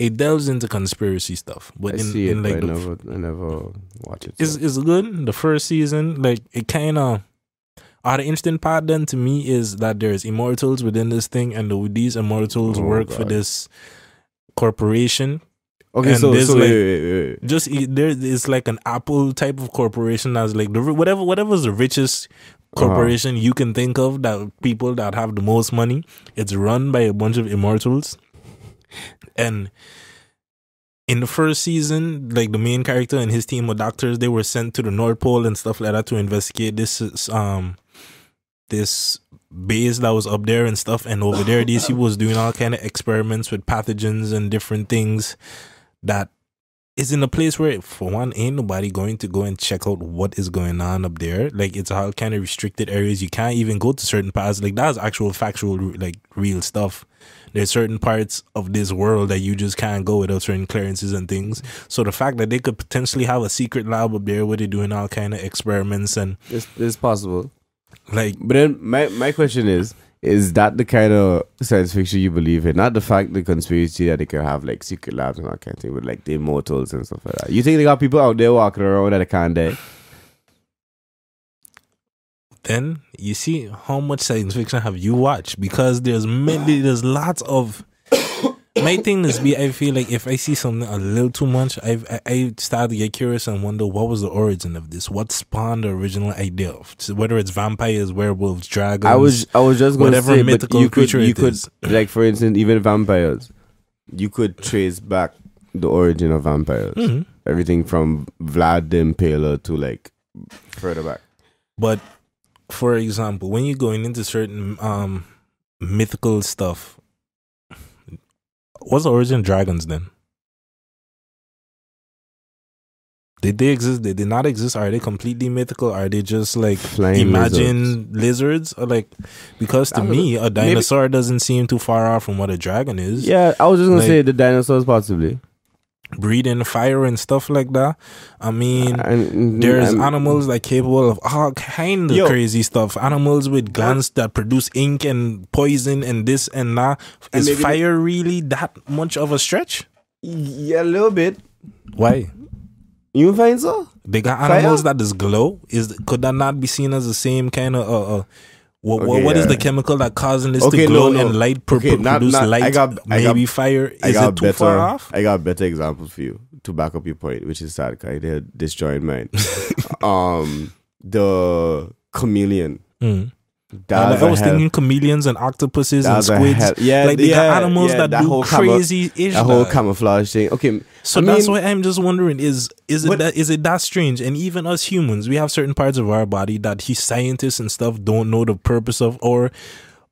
it delves into conspiracy stuff. But I in, see it, in like but I never, I never watch it. it's, so. it's good. The first season, like it kind of Uh, the interesting part then to me is that there's immortals within this thing, and the, these immortals Oh, work for this corporation. Okay, And so so like- wait, wait, wait. Just there is like an Apple type of corporation that's like the whatever whatever's the richest Uh-huh. corporation you can think of that people that have the most money. It's run by a bunch of immortals, and in the first season, like the main character and his team of doctors, they were sent to the North Pole and stuff like that to investigate this is, um this base that was up there and stuff. And over there, DC [LAUGHS] was doing all kind of experiments with pathogens and different things that is in a place where, for one, ain't nobody going to go and check out what is going on up there. Like it's all kind of restricted areas. You can't even go to certain parts. Like that's actual factual, like real stuff. There's certain parts of this world that you just can't go without certain clearances and things. So the fact that they could potentially have a secret lab up there where they're doing all kind of experiments and It's, it's possible. like But then my my question is, is that the kind of science fiction you believe in? Not the fact the conspiracy that they can have like secret labs and all kind of thing with like the immortals and stuff like that. You think they got people out there walking around that can't die? Then you see how much science fiction have you watched because there's many there's lots of my thing is be I feel like if I see something a little too much I've, I, I start to get curious and wonder what was the origin of this what spawned the original idea of so whether it's vampires werewolves dragons I was I was just going to whatever say, but mythical you could you could is. [COUGHS] like for instance even vampires, you could trace back the origin of vampires. Mhm. Everything from Vlad the Impaler to like further back. But for example, when you're going into certain um mythical stuff, what's the origin of dragons then? Did they exist? Did they not exist? Are they completely mythical? Are they just like imagine lizards? Or like because to me, a Maybe- dinosaur doesn't seem too far off from what a dragon is. Yeah, I was just gonna Like- say the dinosaurs possibly. Breathing fire and stuff like that. I mean And There's and- animals that capable of all kind of Yo. crazy stuff. Animals with glands that produce ink and poison and this and that. Is And fire really that much of a stretch? Yeah, a little bit. Why? You find so? They got Fire? animals that just glow. Is could that not be seen as the same kind of uh, uh what, what, Okay, what is yeah. the chemical that causing this Okay, to glow no, no. and light pro- Okay, not- produce not- I light? got- I got- maybe fire. I Is got it too better. far off? I got a better example for you to back up your point, which is sad because I did disjoin mine. [LAUGHS] um, the chameleon. Mm. I was thinking chameleons and octopuses and squids. yeah, like they yeah, got animals yeah, that, that do whole camo- crazy ish. that whole camouflage thing. Okay, So I that's mean- why I'm just wondering is is it that is it that strange? And even us humans, we have certain parts of our body that he scientists and stuff don't know the purpose of, or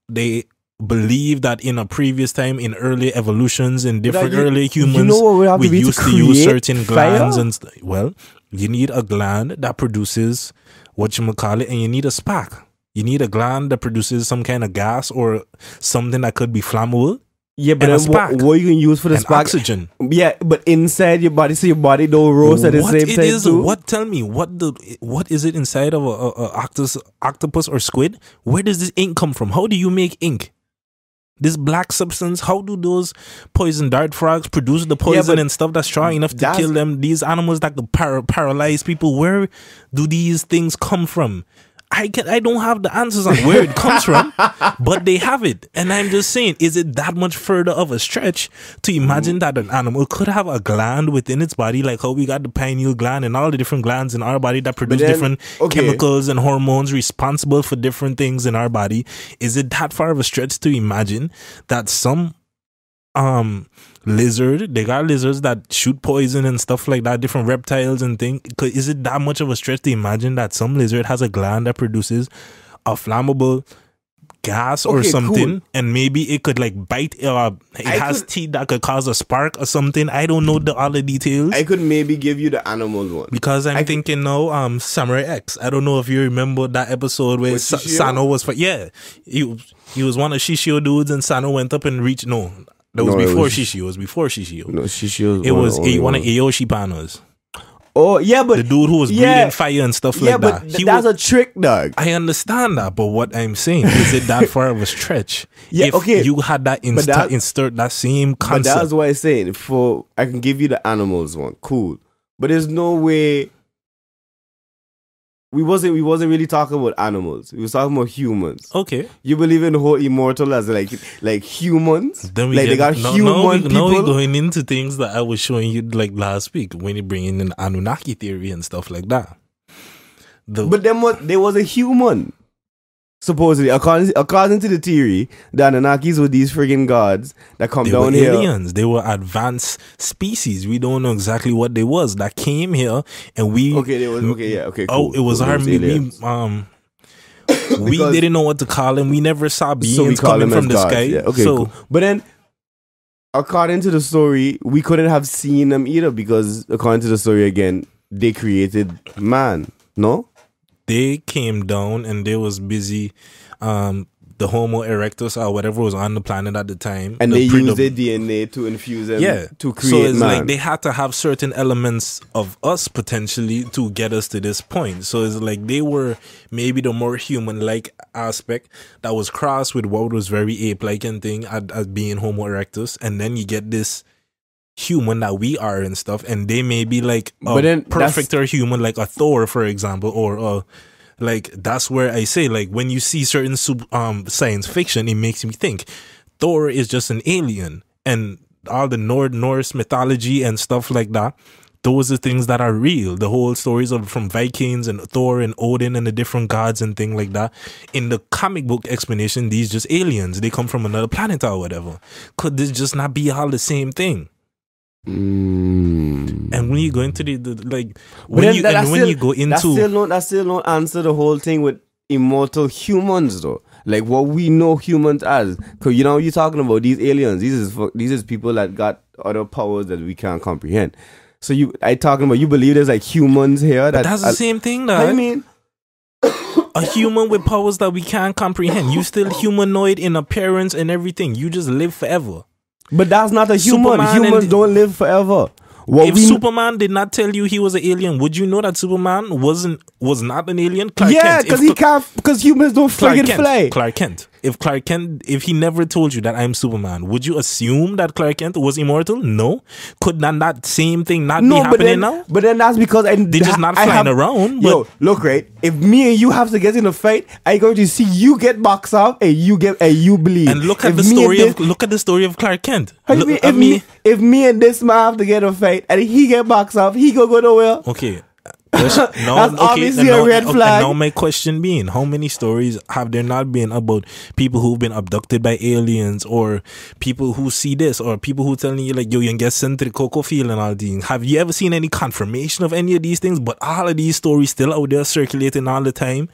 they believe that in a previous time in early evolutions in different you- early you humans know what would have we to be to used to, use certain glands and st- well you need a gland that produces what you call it and you need a spark you need a gland that produces some kind of gas or something that could be flammable yeah, but and a then what, what you can use for the and spark? oxygen Yeah, but inside your body, so your body don't roast at the what same it time is- too. What tell me what the what is it inside of a, a, a octopus, octopus or squid? Where does this ink come from? How do you make ink? This black substance. How do those poison dart frogs produce the poison but and stuff that's strong enough to kill them? These animals that could par- paralyze people. Where do these things come from? I can I don't have the answers on where it comes from, [LAUGHS] but they have it. And I'm just saying, is it that much further of a stretch to imagine that an animal could have a gland within its body, like how we got the pineal gland and all the different glands in our body that produce then, different okay. chemicals and hormones responsible for different things in our body? Is it that far of a stretch to imagine that some um lizard they got lizards that shoot poison and stuff like that different reptiles and things is it that much of a stretch to imagine that some lizard has a gland that produces a flammable gas or Okay, something cool. and maybe it could like bite uh it I has could- teeth that could cause a spark or something i don't know the all the details I could maybe give you the animal one. because I'm I- thinking now, um, Samurai X. I don't know if you remember that episode where Sa- Sano was for yeah, he he was one of Shishio dudes, and Sano went up and reached. No, that was No, before was- Shishio. It was before Shishio. No, Shishio. it was a, one of Aoshi Panos, Oh yeah, but the dude who was yeah, breathing fire and stuff yeah, like but that. th- He that's was, a trick, dog. I understand that, but what I'm saying is it that far of a stretch? [LAUGHS] Yeah, if okay, you had that, insta- that- insert that same But concept. that's what I'm saying. For I can give you the animals one, cool. But there's no way we wasn't we wasn't really talking about animals. We was talking about humans. Okay. You believe in whole immortal as like like humans? Then we like get, they got no, human now, we, people. now we're going into things that I was showing you like last week when you bring in an Anunnaki theory and stuff like that. The, But then what? There was a human. Supposedly, according, according to the theory, the Anunnakis were these friggin' gods that come they down were here. aliens. They were advanced species. We don't know exactly what they was that came here, and we. Okay, they was okay. Yeah, okay. Oh, it was cool, our me, [COUGHS] we, um. we didn't know what to call them. We never saw beings so coming from the gods. sky. Yeah, okay, so cool. But then, according to the story, we couldn't have seen them either because, according to the story again, they created man. No, they came down and they was busy um the homo erectus or whatever was on the planet at the time and the they used their DNA to infuse them. yeah to create so it's man. like they had to have certain elements of us potentially to get us to this point so it's like they were maybe the more human like aspect that was crossed with what was very ape like and thing at, as being homo erectus and then you get this human that we are and stuff and they may be like a But then that's- perfect or human like a thor for example or uh like that's where i say like when you see certain um science fiction it makes me think thor is just an alien and all the Nord Norse mythology and stuff like that those are things that are real. The whole stories of from vikings and thor and odin and the different gods and thing like that. In the comic book explanation these just aliens. They come from another planet or whatever. Could this just not be all the same thing Mm. and when you go into the, the like when then you that- and when still- you go that into still don't that still don't answer the whole thing with immortal humans though. Like what we know humans as, because you know you're talking about these aliens. These is these is people that got other powers that we can't comprehend. So you, I talking about you believe there's like humans here that that's the uh, same thing though. I mean, [COUGHS] a human with powers that we can't comprehend you still humanoid in appearance and everything you just live forever but that's not a human. Superman Humans and- don't live forever. What if we Superman did not tell you he was an alien, would you know that Superman wasn't was not an alien? Clark yeah, Kent. because he can't because humans don't Clark friggin' Kent, fly. Clark Kent. If Clark Kent, if he never told you that I'm Superman, would you assume that Clark Kent was immortal? No. Could that that same thing not be no, but happening then, now? but then that's because I, They just not I flying have- around. Yo, look, right? If me and you have to get in a fight, I'm going to see you get boxed off and you get and you bleed. and look at If the story this- of look at the story of Clark Kent. Look mean, if me, if me and this man have to get in a fight and he get boxed off, he gonna go nowhere. Okay. Question- [LAUGHS] No, That's okay, obviously and a now- red okay, flag. Now my question being, how many stories have there not been about people who've been abducted by aliens or people who see this or people who telling you like, yo, you can get sent to the cocoa field and all these? Have you ever seen any confirmation of any of these things? But all of these stories still out there circulating all the time.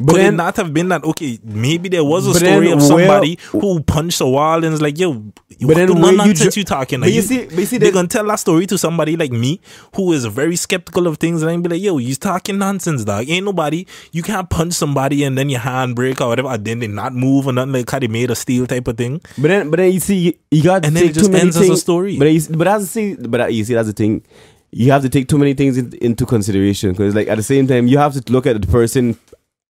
But Could then, it not have been that okay? Maybe there was a But story of where- somebody who punched a wall and is like, "Yo, what then the where you ju- you talking?" but you see, but you see, they're the, gonna tell that story to somebody like me who is very skeptical of things and I be like, yo, you talking nonsense, dog. Ain't nobody you can't punch somebody and then your hand break or whatever, and then they not move or nothing like how they made a steel type of thing. but then, but then you see, you, you got And to then it just too many ends as a things. story. But you, see- but that's the thing. But you see, that's the thing. You have to take too many things in, into consideration because, like, at the same time, you have to look at the person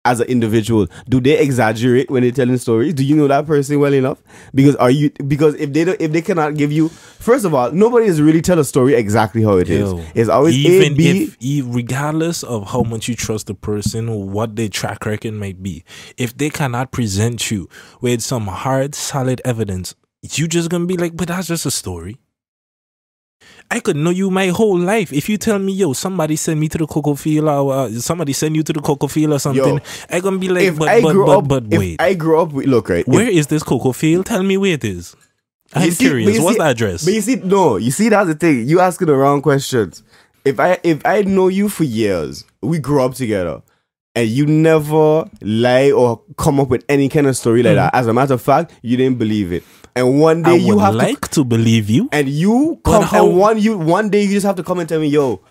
as an individual. Do they exaggerate when they're telling stories? Do you know that person well enough? Because are you because if they don't, if they cannot give you, first of all, nobody is really tell a story exactly how it is. Yo, It's always even A, B. if e- regardless of how much you trust the person or what their track record might be, if they cannot present you with some hard, solid evidence, you just gonna be like, but that's just a story. I could know you my whole life. If you tell me, yo, somebody send me to the cocoa field or uh, somebody send you to the cocoa field or something, I gonna be like, if but, I but, but, up, but wait, I grew up with look right. if- where is this cocoa field? Tell me where it is. I'm see- curious. What's see- the address? But you see, no, you see, that's the thing. You asking the wrong questions. If I if I know you for years, we grew up together, and you never lie or come up with any kind of story like that. As a matter of fact, you didn't believe it. And one day I you have to, like to believe you. and you come how- and one you one day you just have to come and tell me, yo,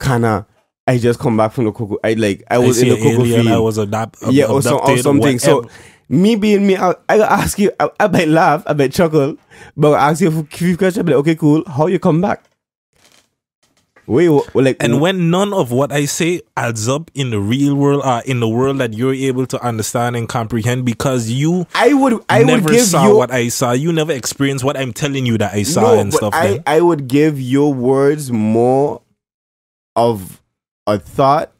Kana, I just come back from the cocoa. I like I I was in the cocoa field I was adop- yeah, or, some, or something. So me being me, I, I gotta ask you. I, I might laugh, I might chuckle, but I ask you a few questions. Be like, okay, cool. How you come back? Wait, what, like, And when none of what I say adds up in the real world, uh, in the world that you're able to understand and comprehend, because you I would, I never would give saw you what I saw, you never experienced what I'm telling you that I saw no, and stuff. I, then. I would give your words more of a thought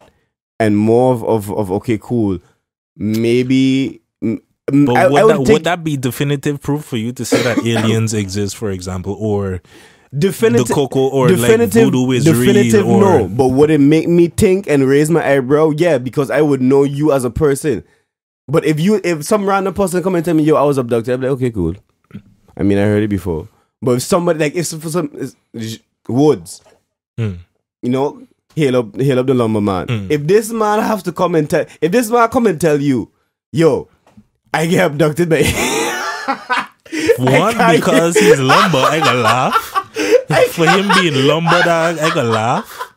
and more of, of, of okay, cool. Maybe. But I- would, I would that, take would that be definitive proof for you to say that [COUGHS] aliens exist, for example, or definitive, the cocoa or like voodoo is definitive real? Or, no. But would it make me think and raise my eyebrow? Yeah, because I would know you as a person. But if you if some random person come and tell me yo I was abducted, I'm like okay cool. I mean I heard it before. But if somebody like if for some Woods, Hmm. you know, hail up hail up the lumber man. Mm. If this man have to come and tell if this man come and tell you, yo, I get abducted by [LAUGHS] One, because he's lumber, I gotta laugh. [LAUGHS] For him being lumber, dog, I gotta laugh.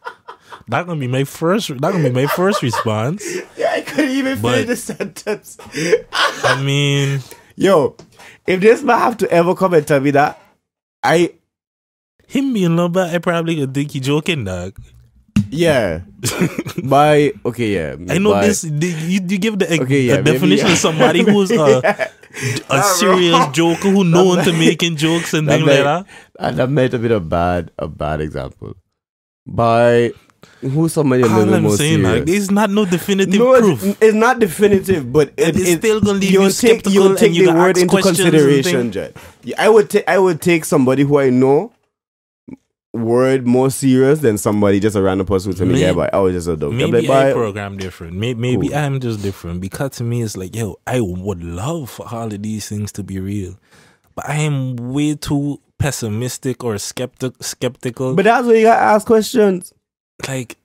That gonna be my first. That gonna be my first response. Yeah, I couldn't even But- finish the sentence. I mean, [LAUGHS] Yo, if this man have to ever come and tell me that, I him being lumber, I probably could think he joking, dog. Yeah. by okay, yeah. I know by- this. You, you give the, Okay, yeah, definition of somebody who's a, a serious joker who known to making jokes and things like that. And that might have been a bit of bad a bad example. By who's somebody a little I'm more saying, serious? like, there's not no definitive no, proof. it's, it's not definitive, but it, It is it- still gonna leave you'll take skeptical you'll and take you the word into consideration. Yeah, I would take I would take somebody who I know word more serious than somebody just a random person who tell me, Maybe- yeah, but I was just a dog. Maybe like, I program different. Maybe, maybe Cool. I'm just different because to me it's like, yo, I would love for all of these things to be real, but I am way too pessimistic or skeptic skeptical. But that's where you gotta ask questions. like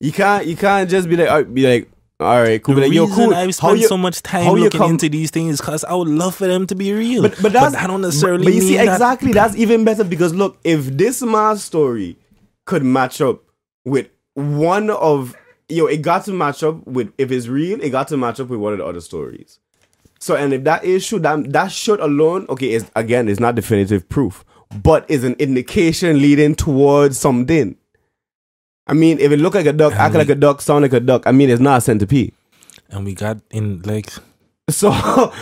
You can't you can't just be like uh, be like, all right, cool. the like, reason cool. I've spent so much time looking come- into these things because I would love for them to be real. but but that's I don't necessarily. But, but you see mean that- exactly that's even better because look, if this man's story could match up with one of yo, it got to match up with if it's real, it got to match up with one of the other stories. So and if that is true, that that should alone, okay, is again, it's not definitive proof, but is an indication leading towards something. I mean, if it look like a duck, And act we- like a duck, sound like a duck, I mean, it's not a centipede. and we got in like So [LAUGHS]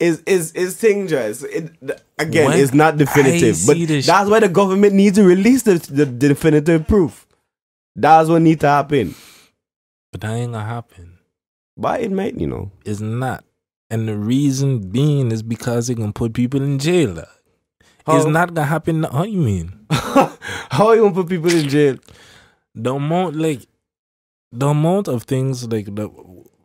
is is is thing just it, again When it's not definitive. But that's why the government needs to release the, the, definitive proof. That's what needs to happen. but that ain't gonna happen. But it might, you know. It's not. And the reason being is because it can put people in jail. dog. It's not gonna happen. How you mean? [LAUGHS] How you gonna put people in jail? The amount, like, the amount of things, like the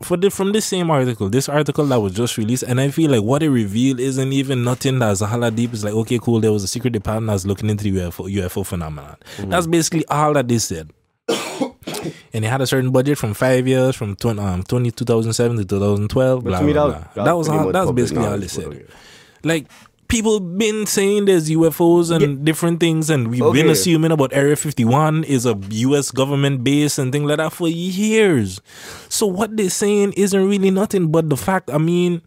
for the from this same article, this article that was just released, and I feel like what it revealed isn't even nothing that's a hella deep. It's like, okay, cool. There was a secret department that's looking into the UFO UFO phenomenon. That's basically all that they said. [COUGHS] and they had a certain budget from five years, from 20, um, 20 2007 to 2012. Blah, to me, blah, that, blah. That was pretty all, that's basically all they said like people been saying there's UFOs and different things, and we've been assuming about Area 51 is a U.S. government base and things like that for years. So what they're saying isn't really nothing but the fact. I mean,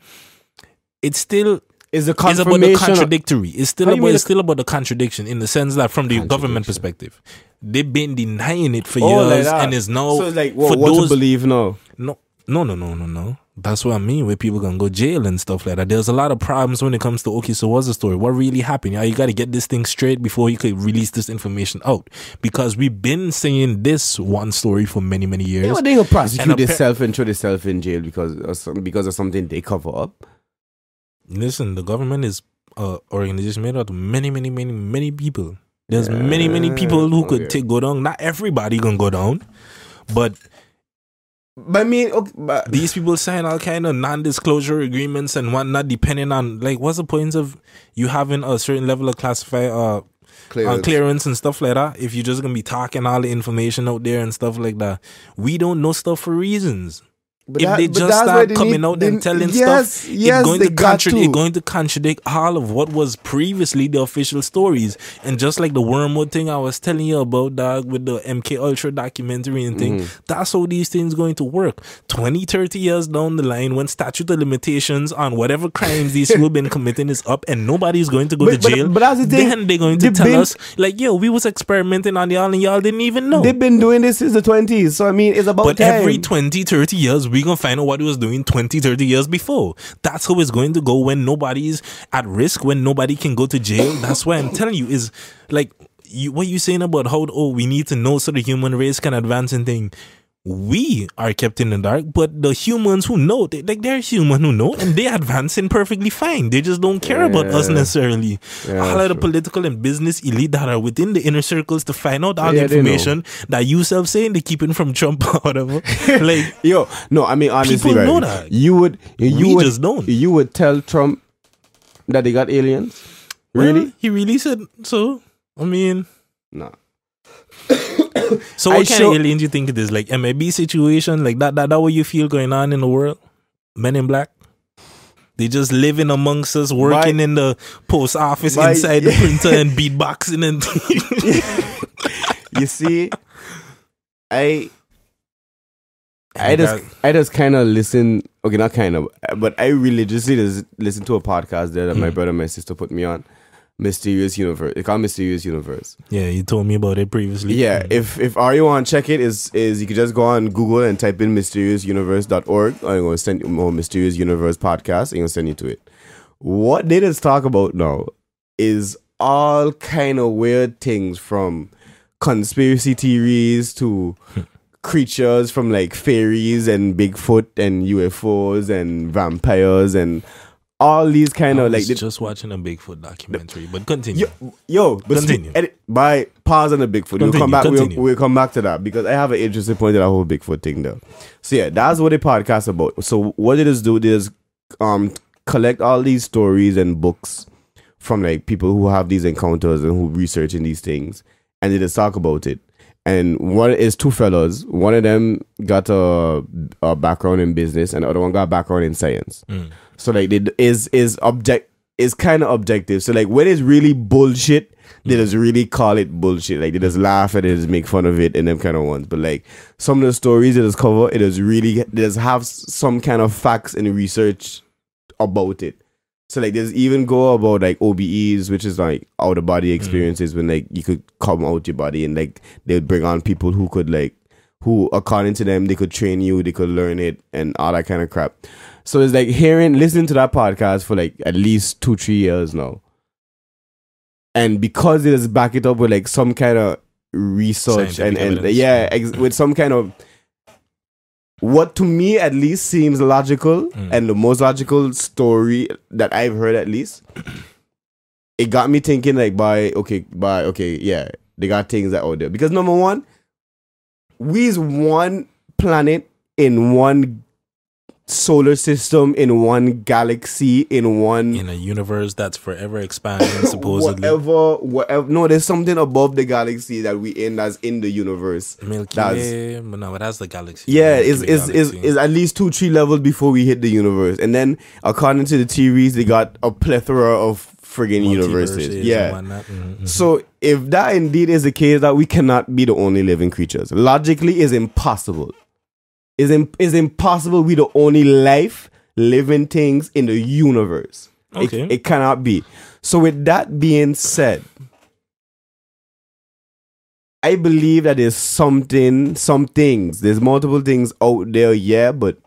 it's still It's a it's about the contradictory. It's still about it's the- still about the contradiction in the sense that from the government perspective, they've been denying it for Oh, years, that. and it's now so like what, for what those believe now. no, no, no, no, no, no. That's what I mean. Where people can go jail and stuff like that. There's a lot of problems when it comes to okay. So what's the story? What really happened? Yeah, you got to get this thing straight before you could release this information out. Because we've been saying this one story for many, many years. Yeah, but they gonna prosecute themselves and throw themselves in jail because of some, because of something they cover up. Listen, the government is uh organization made out of many, many, many, many people. There's many, many people who could Okay. take go down. Not everybody gonna go down, but But I mean, okay, but these people sign all kind of non-disclosure agreements and whatnot, depending on like what's the point of you having a certain level of classified uh, uh clearance. clearance and stuff like that if you're just gonna be talking all the information out there and stuff like that. We don't know stuff for reasons. But if that- they just start they coming need- out they- and telling yes, stuff, yes, it's going they to contradict going to contradict all of what was previously the official stories. And just like the wormwood thing I was telling you about, dog, with the MK Ultra documentary and thing, Mm-hmm. that's how these things going to work. 20, 30 years down the line, when statute of limitations on whatever crimes these people been [LAUGHS] committing is up, and nobody's going to go But- to jail, but that's the thing. then they're going to They've tell been- us like, yo, we was experimenting on y'all and y'all didn't even know. They've been doing this since the twenties, so I mean, it's about But time. every 20, 30 years, we're going to find out what he was doing 20, 30 years before. That's how it's going to go when nobody's at risk, when nobody can go to jail. That's why I'm telling you is like, you, what you saying about how, oh, we need to know so the human race can advance and thing. We are kept in the dark, but the humans who know, they, like they're human who know, and they advancing perfectly fine. They just don't care about us necessarily. Yeah, all of the true. political and business elite that are within the inner circles to find out all Yeah, the information that you self saying they keeping from Trump [LAUGHS] or whatever. like [LAUGHS] Yo, no, I mean honestly, People right? know that. You would, you We would, just don't. You would tell Trump that they got aliens? Really? well, he really said so. I mean, No. [COUGHS] [COUGHS] [COUGHS] [COUGHS] so I what kind show- of aliens do you think it is? Like MAB situation, like that, that, that what you feel going on in the world? Men in black? They just living amongst us, working in the post office My- inside the [LAUGHS] printer and beatboxing and [LAUGHS] you see, I I just I just kind of listen. Okay, not kind of, but I religiously just listen to a podcast there that my Mm. brother and my sister put me on. Mysterious Universe. It's called Mysterious Universe. Yeah, you told me about it previously. Yeah, if if are you want to check it, is is you could just go on Google and type in mysteriousuniverse.org. I'm going to send you more Mysterious Universe podcast. I'm going to send you to it. What they just talk about now is all kind of weird things from conspiracy theories to [LAUGHS] creatures from like fairies and Bigfoot and UFOs and vampires and all these kind I of like just watching a Bigfoot documentary, but continue. Yo, yo but Continue. edit, by pause on the Bigfoot. we'll come back. We'll, we'll come back to that because I have an interesting point to that whole Bigfoot thing though. So yeah, that's what the podcast about. So what it is do is um collect all these stories and books from like people who have these encounters and who researching these things, and they just talk about it. And one is two fellows. One of them got a, a background in business, and the other one got a background in science. Mm. So like they is is object is kind of objective. So like when it's really bullshit, they just really call it bullshit. Like they just laugh at it, just make fun of it, and them kind of ones. But like some of the stories it just cover, it is really it does have some kind of facts and research about it. So like there's even go about like OBEs, which is like out of body mm. experiences when like you could come out your body and like they'd bring on people who could like who according to them they could train you, they could learn it and all that kind of crap. So it's like hearing listening to that podcast for like at least two, three years now. And because it is back it up with like some kind of research and, Scientific and yeah, ex- with some kind of what to me at least seems logical Mm. and the most logical story that I've heard at least. It got me thinking like by okay, by okay, yeah, they got things that out there. Because number one, we is one planet in one solar system, in one galaxy, in one in a universe that's forever expanding, [COUGHS] supposedly. whatever, whatever. No, there's something above the galaxy that we in that's in the universe. Milky That's- Way, but no, but that's the galaxy. Yeah, Milky is Way is is galaxy. is at least two, three levels before we hit the universe, and then according to the theories, they got a plethora of friggin' universes. Yeah. Mhm, mhm. So if that indeed is the case, that we cannot be the only living creatures, logically is impossible. Is im- is impossible. We the only life living things in the universe. It- Okay. it cannot be. So with that being said, I believe that there's something, some things, there's multiple things out there, yeah, but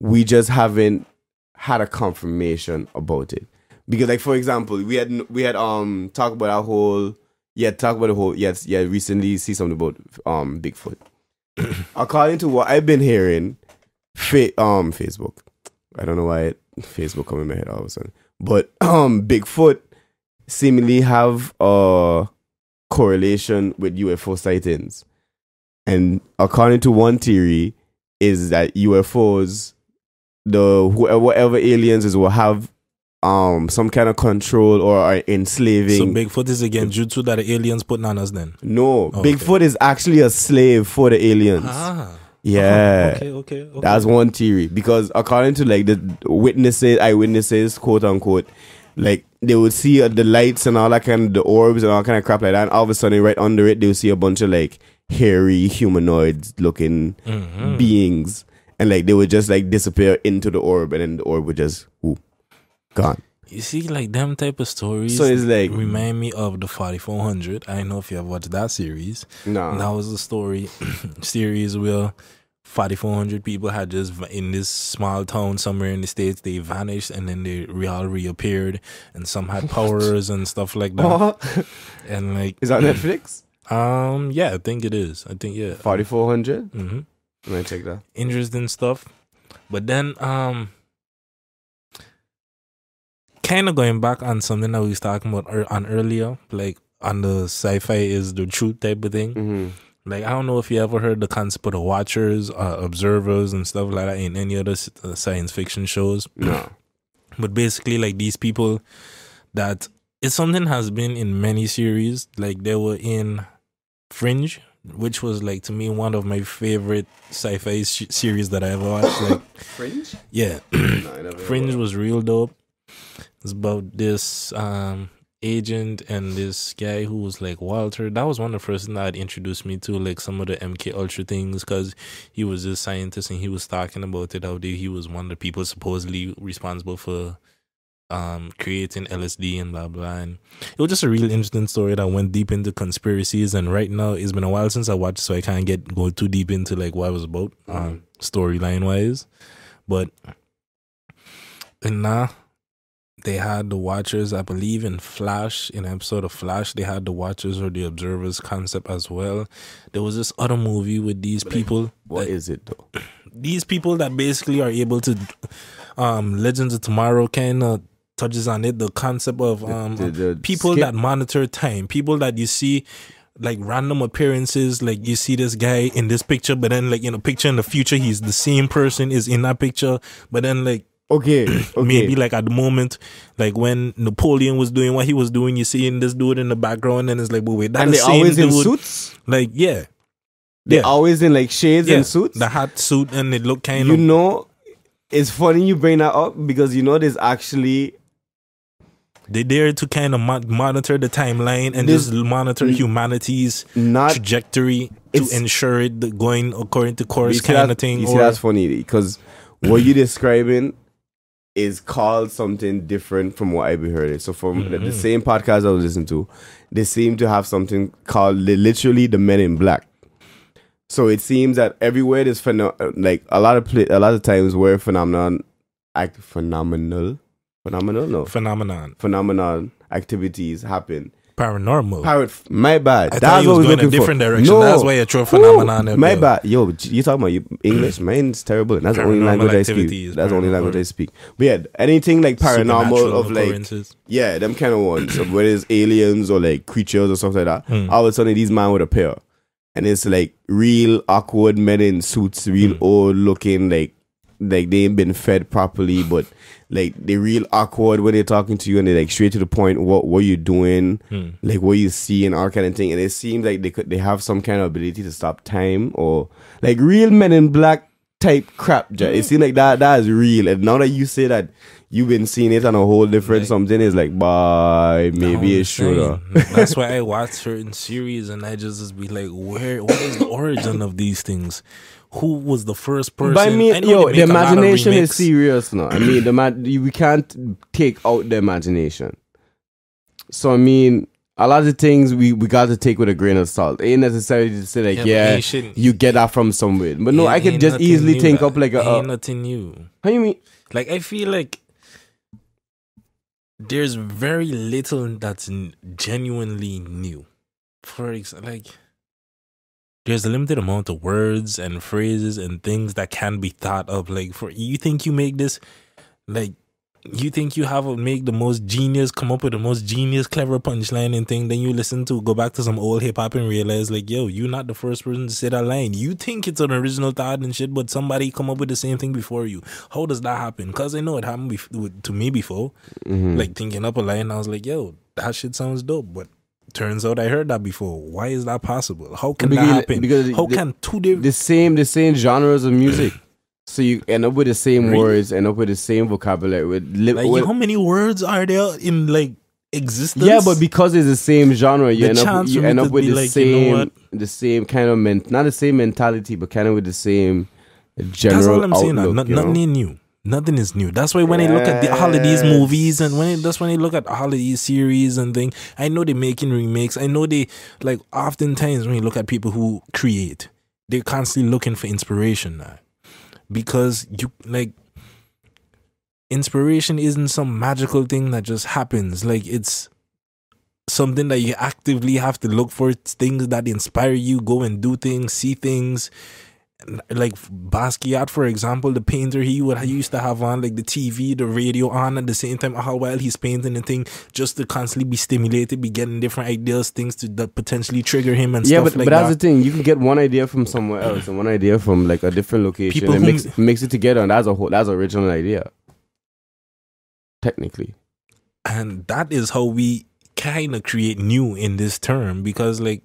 we just haven't had a confirmation about it. Because, like for example, we had we had um talked about our whole yeah talk about the whole yes yeah recently see something about um Bigfoot. [COUGHS] According to what I've been hearing, fa- um Facebook, I don't know why it, Facebook come in my head all of a sudden, but [COUGHS] um Bigfoot seemingly have a correlation with UFO sightings. And according to one theory, is that UFOs, the whoever whatever aliens is will have um some kind of control or are so enslaving. Bigfoot is again jutsu that the aliens putting on us then. no, Oh, okay. Bigfoot is actually a slave for the aliens. Ah. Yeah. Okay, okay, okay. That's one theory because according to like the witnesses, eyewitnesses, quote unquote, like they would see uh, the lights and all that kind of the orbs and all kind of crap like that. And all of a sudden, right under it, they would see a bunch of like hairy humanoids looking Mhm. beings, and like they would just like disappear into the orb, and then the orb would just whoop, gone. You see, like them type of stories. So it's like remind me of the 4400. I don't know if you have watched that series. nah, That was a story [CLEARS THROAT] series where 4,400 people had just in this small town somewhere in the states. They vanished and then they all reappeared, and some had [LAUGHS] powers and stuff like that. And like, is that [CLEARS THROAT] Netflix? um, yeah, I think it is. I think yeah. Forty four hundred. hmm I might check that. interesting stuff. But then, um, kind of going back on something that we was talking about ear- on earlier, like on the sci-fi is the truth type of thing. Mm-hmm. Like I don't know if you ever heard the concept of the watchers, uh, observers, and stuff like that in any other uh, science fiction shows. [CLEARS THROAT] No. But basically, like these people that it's something has been in many series. Like they were in Fringe, which was like to me one of my favorite sci-fi sh- series that I ever watched. Like, [COUGHS] Fringe? yeah, no, Fringe was real dope. It's about this um agent and this guy who was like Walter. That was one of the first things that introduced me to like some of the MK Ultra things because he was this scientist and he was talking about it how he was one of the people supposedly responsible for um creating LSD and blah blah and it was just a real interesting story that went deep into conspiracies and right now it's been a while since I watched so I can't get go too deep into like what it was about um storyline wise but and now they had the watchers i believe in flash in an episode of flash they had the watchers or the observers concept as well. There was this other movie with these people What that- is it though? [CLEARS THROAT] these people that basically are able to um legends of tomorrow kind of touches on it. The concept of um the- the people skip- that monitor time. People that you see like random appearances like you see this guy in this picture but then like in a picture in the future he's the same person is in that picture but then like Okay. [CLEARS THROAT] Okay. maybe like at the moment like when napoleon was doing what he was doing you seeing this dude in the background and it's like but wait that's and the they same always in dude. suits? like yeah They yeah always in like shades yeah and suits? the hat suit and it look kind you of You know, it's funny you bring that up because you know there's actually They dare to kind of mo- monitor the timeline and This- just monitor humanity's not trajectory to ensure it going according to course kind of thing. You see, Or that's funny because what you're describing is called something different from what I've heard it. So from the, Mm-hmm. the same podcast I was listening to, they seem to have something called li- literally the Men in Black. So it seems that everywhere there's pheno- like a lot of pla a lot of times where phenomenon act phenomenal phenomenal no phenomenon, phenomenon activities happen. Paranormal. My bad. I That's thought you was we're going a looking for. different direction. No. That's why you throw Woo! phenomenon. My there. bad. Yo, you talking about you, English? Mine's terrible. and That's the only Paranormal language I activities, speak. That's the only language I speak. But yeah, anything like paranormal Supernatural of like occurrences. yeah, them kind of ones, of whether it's aliens or like creatures or stuff like that. Hmm. All of a sudden, these man would appear, and it's like real awkward men in suits, real Hmm. old looking, like like they ain't been fed properly, but like they real awkward when they're talking to you, and they like straight to the point. What what you doing? Hmm. Like what you see and all kind of thing. And it seems like they could they have some kind of ability to stop time or like real men in black type crap. Ja. It seems like that that is real. And now that you say that you've been seeing it on a whole different Like- something is like bye maybe No, it should That's why I [LAUGHS] watch certain series and I just, just be like, where? What is the origin of these things? Who was the first person? But I mean, know yo, the make a lot of imagination is serious now. I mean, the ma- we can't take out the imagination. So I mean, a lot of the things we, we got to take with a grain of salt. It Ain't necessarily to say like, Yeah, yeah, you get that from somewhere. But no, I could just easily think up like a. ain't Uh, nothing new. how you mean? Like I feel like there's very little that's genuinely new. For example, like there's a limited amount of words and phrases and things that can be thought of. Like for you think you make this, like you think you have a make the most genius, come up with the most genius, clever punchline and thing. Then you listen to go back to some old hip hop and realize like, yo, you're not the first person to say that line. You think it's an original thought and shit, but somebody come up with the same thing before you. How does that happen? Because I know it happened bef- to me before. Mm-hmm. Like thinking up a line, I was like, yo, that shit sounds dope, but. Turns out I heard that before. Why is that possible? How can Because- that happen? because How the- can two different The same, the same genres of music. [CLEARS THROAT] So you end up with the same Really? words, end up with the same vocabulary. With, li- like with- how many words are there in like existence? yeah, but because it's the same genre, you The end up you end up with the like, you know same the same kind of men, not the same mentality, but kind of with the same general That's all I'm saying. outlook. No, you know? nothing new. Nothing is new. That's why when I look at the, all of these movies and when that's when I look at all of these series and thing, I know they're making remakes. I know they like oftentimes when you look at people who create, they're constantly looking for inspiration now, because you like inspiration isn't some magical thing that just happens. Like it's something that you actively have to look for. Things that inspire you, go and do things, see things like Basquiat, for example, the painter, he would he used to have on like the TV, the radio on at the same time. How while he's painting the thing, just to constantly be stimulated, be getting different ideas, things to that potentially trigger him and yeah, stuff but, like but that. that's the thing. You can get one idea from somewhere else and one idea from like a different location People and who- mix mix it together, and that's a whole that's an original idea. Technically, and that is how we kind of create new in this term because like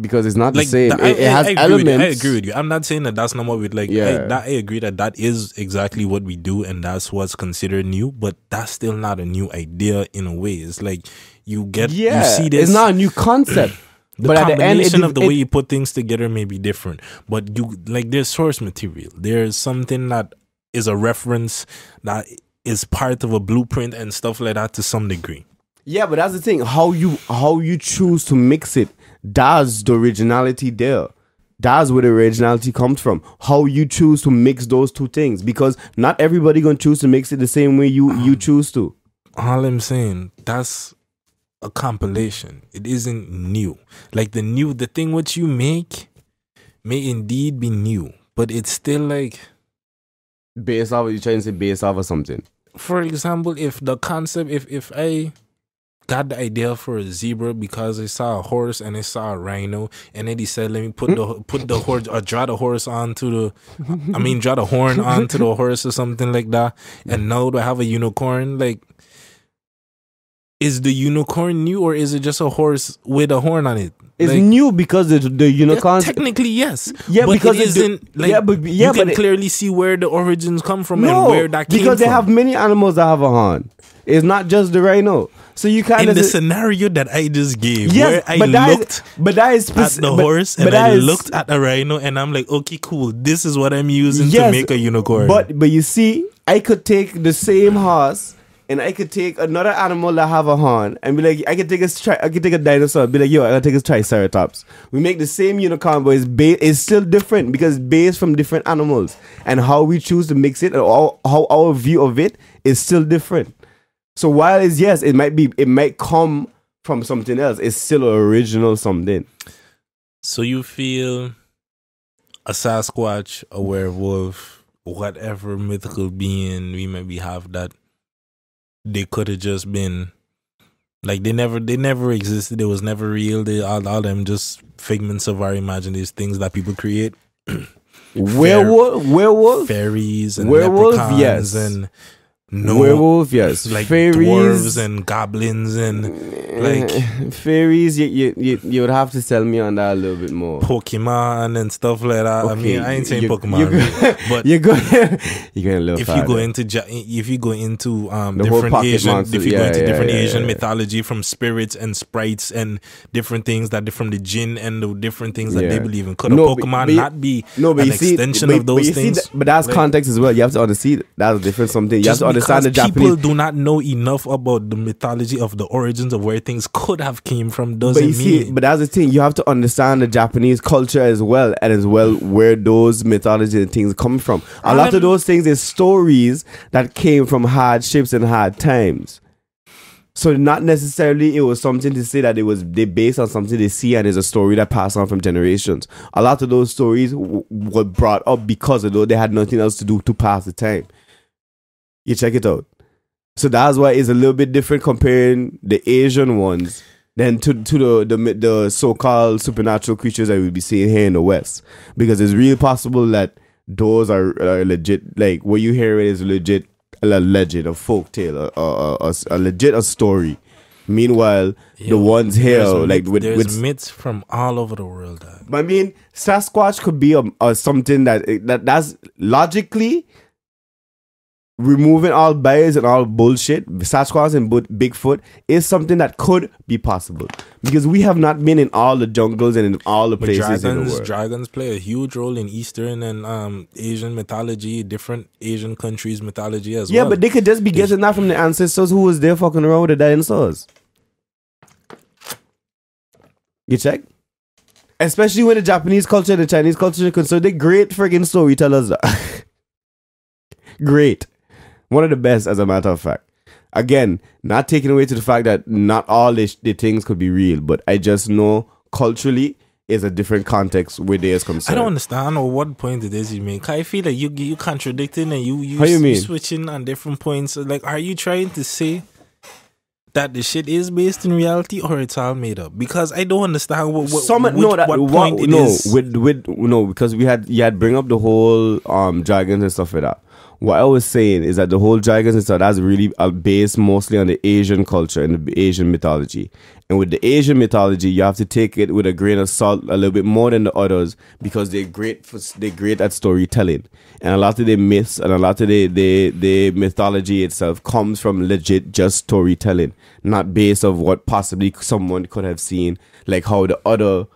because it's not like the same. the- I, it, it has I, I agree with you. I agree with you. I'm not saying that that's not what we like. I, Yeah. that, I agree that that is exactly what we do, and that's what's considered new. But that's still not a new idea in a way. It's like you get Yeah, you see this. it's not a new concept. [CLEARS THROAT] the but at the end, it, combination of the it- way you put things together may be different. But you like there's source material. There's something that is a reference that is part of a blueprint and stuff like that to some degree. Yeah, but that's the thing. How you how you choose to mix it, that's the originality there. That's where the originality comes from. How you choose to mix those two things. Because not everybody gonna choose to mix it the same way you you choose to. all I'm saying, that's a compilation. It isn't new. Like the new, the thing what you make may indeed be new, but it's still like, Based off You're trying to say based off of something. for example, if the concept, if if I got the idea for a zebra because they saw a horse and they saw a rhino, and then he said, "Let me put the put the horse or draw the horse onto the, I mean, draw the horn onto the horse or something like that." And now I have a unicorn? Like, is the unicorn new or is it just a horse with a horn on it? It's Like, new because the the yeah, unicorn technically, yes. Yeah, but because it it isn't. Like, yeah, but- yeah, you can but it- clearly see where the origins come from and where that came from. because they from. have many animals that have a horn. It's not just the rhino. So you kind of in the scenario that I just gave, yes, where I but that is- looked but that is at the but- horse and I is- looked at a rhino and I'm like, okay, cool. This is what I'm using to make a unicorn. But but you see, I could take the same horse and I could take another animal that have a horn and be like, I could take a tri- I could take a dinosaur, and be like, yo, I gotta take a triceratops. We make the same unicorn, but it's ba- it's still different because it's based from different animals and how we choose to mix it and how, how our view of it is still different. So while it's yes, it might be it might come from something else, it's still original something. So you feel a Sasquatch, a werewolf, whatever mythical being we maybe have that they could have just been like they never they never existed. It was never real. They all, all them just figments of our imagination, things that people create. [CLEARS THROAT] Werewolf, werewolf, Fairies and Werewolf, leprechauns yes. and no werewolf, yes, like fairies, dwarves and goblins and like Eh, fairies. You, you you you would have to tell me on that a little bit more. Pokemon and stuff like that. I mean, I ain't saying Pokemon, [LAUGHS] you go- [LAUGHS] but you're going you're going a little if you go into if you go into um The different Asian monsters, if you go into yeah, different yeah, Asian yeah. mythology from spirits and sprites and different things that from the jinn and the different things that they believe in could No, a Pokemon but not be no, but an you see, extension but, of those but you things? See that, but that's Like, context as well. You have to understand that's a different something. You have to understand the because Japanese. people do not know enough about the mythology of the origins of where things could have came from doesn't you see, mean but that's the thing. You have to understand the Japanese culture as well, and as well where those mythology and things come from. A lot of those things is stories that came from hardships and hard times. So not necessarily it was something to say that it was they based on something they see and is a story that passed on from generations. A lot of those stories w- were brought up because of though they had nothing else to do to pass the time. You check it out. So that's why it's a little bit different comparing the Asian ones than to to the the, the so-called supernatural creatures that we'll be seeing here in the West, because it's really possible that those are, are legit. Like what you hear is legit a legend, a folk tale, a, a, a, a legit a story. Meanwhile, the ones here, like with, there's with myths from all over the world. I mean, Sasquatch could be a, a something that that that's logically removing all bias and all bullshit. Sasquatch and Bigfoot is something that could be possible because we have not been in all the jungles and in all the places in the dragons, world. dragons play a huge role in Eastern and um, Asian mythology, different Asian countries' mythology as yeah, well. Yeah, but they could just be getting that from the ancestors who was there fucking around with the dinosaurs. You check? Especially when the Japanese culture and the Chinese culture are concerned, they're great friggin' storytellers. [LAUGHS] great. One of the best, as a matter of fact. Again, not taking away to the fact that not all the, the things could be real, but I just know culturally is a different context where they is concerned. I don't understand or what point it is you make. I feel like you you contradicting and you you, How you mean? switching on different points. Like, are you trying to say that the shit is based in reality or it's all made up? Because I don't understand what what, Some which, no that what what- point it no is. with with no because we had you had bring up the whole um dragons and stuff like that. What I was saying is that the whole dragons and stuff that's really uh, based mostly on the Asian culture and the Asian mythology. And with the Asian mythology, you have to take it with a grain of salt a little bit more than the others because they're great for they're great at storytelling. And a lot of their myths and a lot of their their, their mythology itself comes from legit just storytelling, not based of what possibly someone could have seen, like how the other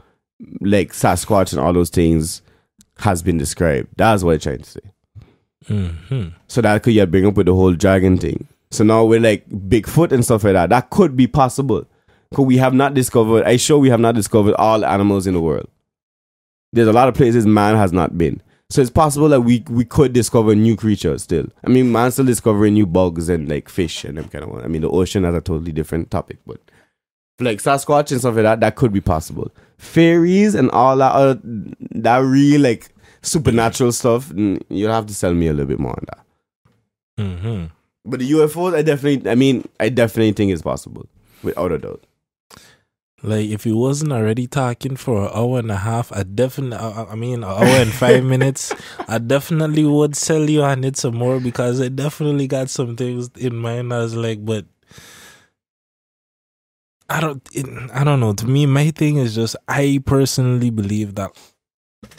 like Sasquatch and all those things has been described. That's what I'm trying to say. Mhm. So that could yeah bring up with the whole dragon thing. So now we're like Bigfoot and stuff like that. That could be possible. Because we have not discovered, I sure we have not discovered all animals in the world. There's a lot of places man has not been. So it's possible that we we could discover new creatures still. I mean, man's still discovering new bugs and like fish and them kind of. One. I mean, the ocean has a totally different topic, but like Sasquatch and stuff like that, that could be possible. Fairies and all that other, that real like supernatural stuff, you'll have to sell me a little bit more on that. Mhm. But the UFOs, I definitely, I mean, I definitely think it's possible, without a doubt. Like if you wasn't already talking for an hour and a half, I definitely, I I mean, an hour and five [LAUGHS] minutes, I definitely would sell you on it some more because I definitely got some things in mind. I was like, but I don't, it, I don't know. To me, my thing is just I personally believe that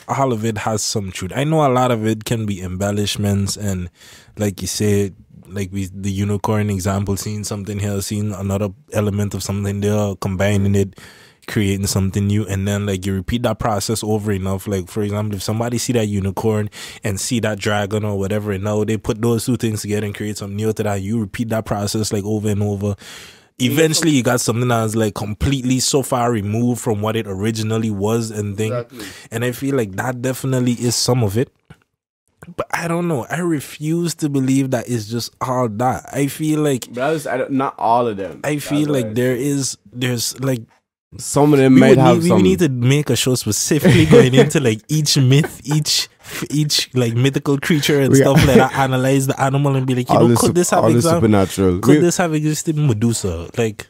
all of it has some truth. I know a lot of it can be embellishments and, like you said, like we the unicorn example, seeing something here, seeing another element of something there, combining it, creating something new, and then like you repeat that process over enough. Like for example, if somebody see that unicorn and see that dragon or whatever, and now they put those two things together and create something new to that, you repeat that process like over and over. Eventually, you got something that's like completely so far removed from what it originally was and thing. And I feel like that definitely is some of it. But I don't know. I refuse to believe that it's just all that. I feel like But I was, I not all of them. I feel like there is there's like some of them we might have need, we some. would need to make a show specifically going into like each myth, each each like mythical creature and We- stuff like that. [LAUGHS] Analyze the animal and be like, you know, could this have the supernatural. Could We- this have existed in Medusa? Like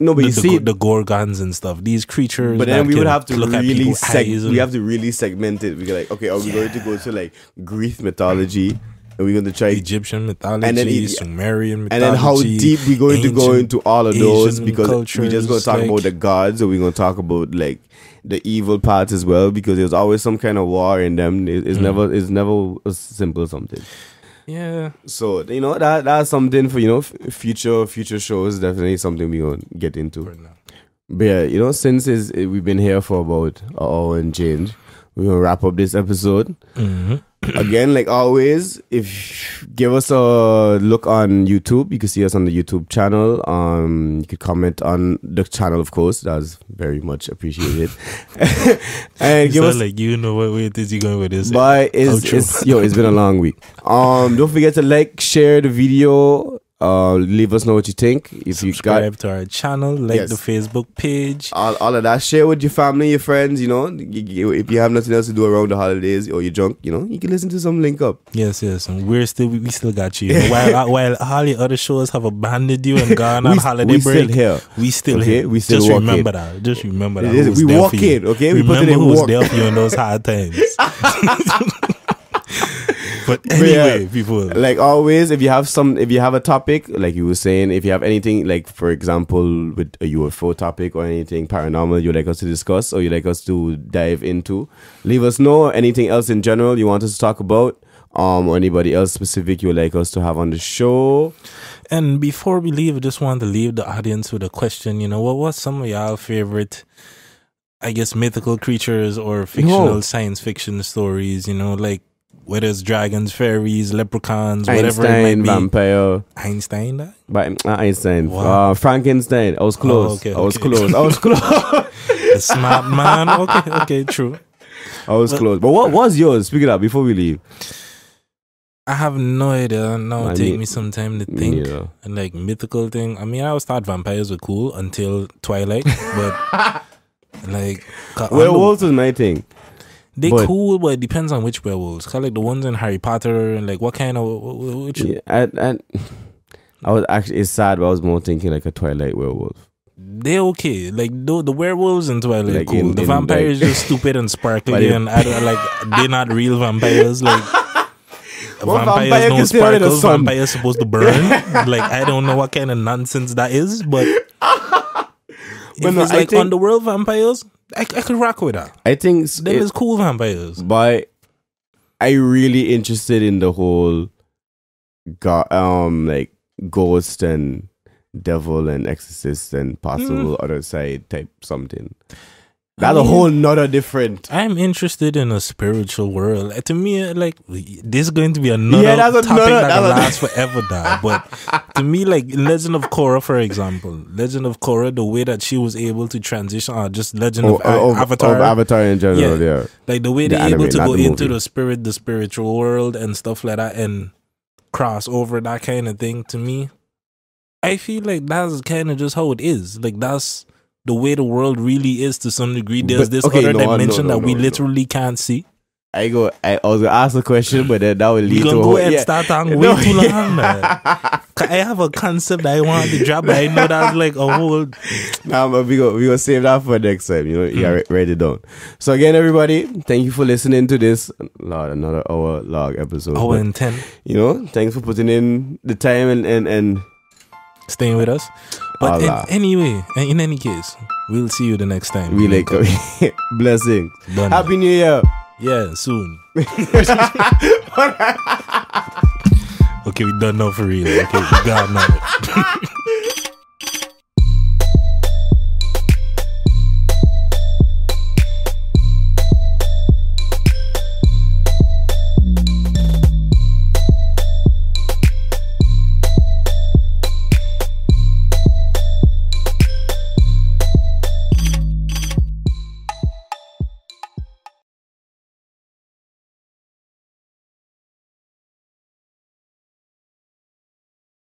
no, but the, you the, see, the gorgons and stuff. These creatures. but then we would have to look really seg- we have to really segment it. We're like, okay, are we going to go to like Greek mythology, and we're going to try Egyptian mythology, And then Sumerian and then how deep we're going to go into all of those Asian because we're just going to cultures, talk about the gods or we're going to talk about like the evil parts as well because there's always some kind of war in them. It- it's Mm. never it's never a simple something. Yeah, so you know that that's something for you know f- future future shows definitely something we're going to get into. But yeah you know since is we've been here for about an hour and change we're going to wrap up this episode. Mhm. Again like always if give us a look on youtube. You can see us on the youtube channel. Um you could comment on the channel of course. That's very much appreciated. [LAUGHS] And give us like you know what way is he going with this? but it's, it's yo it's been a long week. Um don't forget to like share the video uh leave us know what you think if you got subscribe to our channel, like Yes. the Facebook page. all, all of that share with your family your friends you know if you have nothing else to do around the holidays or you're drunk you know you can listen to some link up Yes, yes, and we're still we still got you. [LAUGHS] while while all the other shows have abandoned you and gone on holiday we break, still here we still Okay, here. we still Just remember that. Just remember that. Is- we walk in, okay? We put it remember in who was walk. there for you in those hard times. [LAUGHS] [LAUGHS] [LAUGHS] but yeah, anyway, people. like always if you have some if you have a topic like you were saying if you have anything like for example with a ufo topic or anything paranormal you'd like us to discuss or you'd like us to dive into leave us know anything else in general you want us to talk about um or anybody else specific you would like us to have on the show And before we leave, I just wanted to leave the audience with a question. You know, what was some of y'all favorite, I guess, mythical creatures or fictional No. science fiction stories? You know, like whether it's dragons, fairies, leprechauns, whatever it might be. vampire Einstein, that? but not einstein Wow. uh, frankenstein i was close okay, i was okay. close i was [LAUGHS] close the smart man. Okay, okay, true. i was Well- close but what was yours speak it up before we leave I have no idea. Now I it take mean- me some time to think. neither. And like mythical thing. I mean, I always thought vampires were cool until Twilight, but [LAUGHS] Like, 'cause on the- Werewolves is my thing. They but- cool, but it depends on which werewolves. Cause like the ones in Harry Potter and like what kind of which Yeah, and, and I was actually it's sad, but I was more thinking like a Twilight werewolf. They're okay. Like the, the werewolves in Twilight Like cool. in- the in, vampires like- just stupid and sparkly [LAUGHS] and I don't like they're not real vampires. Like [LAUGHS] What vampires vampire don't can stay out in the sun? Vampires supposed to burn. [LAUGHS] like I don't know what kind of nonsense that is, but But if no, it's I like think- underworld vampires, I, I could rock with that. I think Them it- is cool vampires. but I really interested in the whole go- um like ghost and devil and exorcist and possible other side type something. That's a mean- whole nother different. I'm interested in a spiritual world. Uh, To me, like this is going to be another Yeah, that's topic another- that can that's last forever, dog. [LAUGHS] But to me, like Legend of Korra, for example, Legend of Korra, the way that she was able to transition, or just Legend Of, of, uh, Avatar, Avatar in general, yeah. yeah, like the way The they're anime, able to go the into the spirit, the spiritual world, and stuff like that, and cross over that kind of thing. To me, I feel like that's kind of just how it is. Like that's the way the world really is to some degree. There's But, this okay, other no, no, dimension no, that we no, no. literally can't see. I go. I, was gonna ask a question, but then that will lead We to gonna a go whole, ahead yeah. and start [LAUGHS] No. way too long, man. I have a concept that I want to drop, but I know that's like a whole Nah, but we go we gonna save that for next time. You know, you gotta hmm. write it down. So again, everybody, thank you for listening to this. Lord, another hour log episode. hour But, and ten. you know, thanks for putting in the time and and and Staying with us. But in, anyway, in any case, we'll see you the next time. we like [LAUGHS] blessings. Done. Happy New Year. Yeah, soon. [LAUGHS] okay, we done now for real. Okay, we got now. [LAUGHS]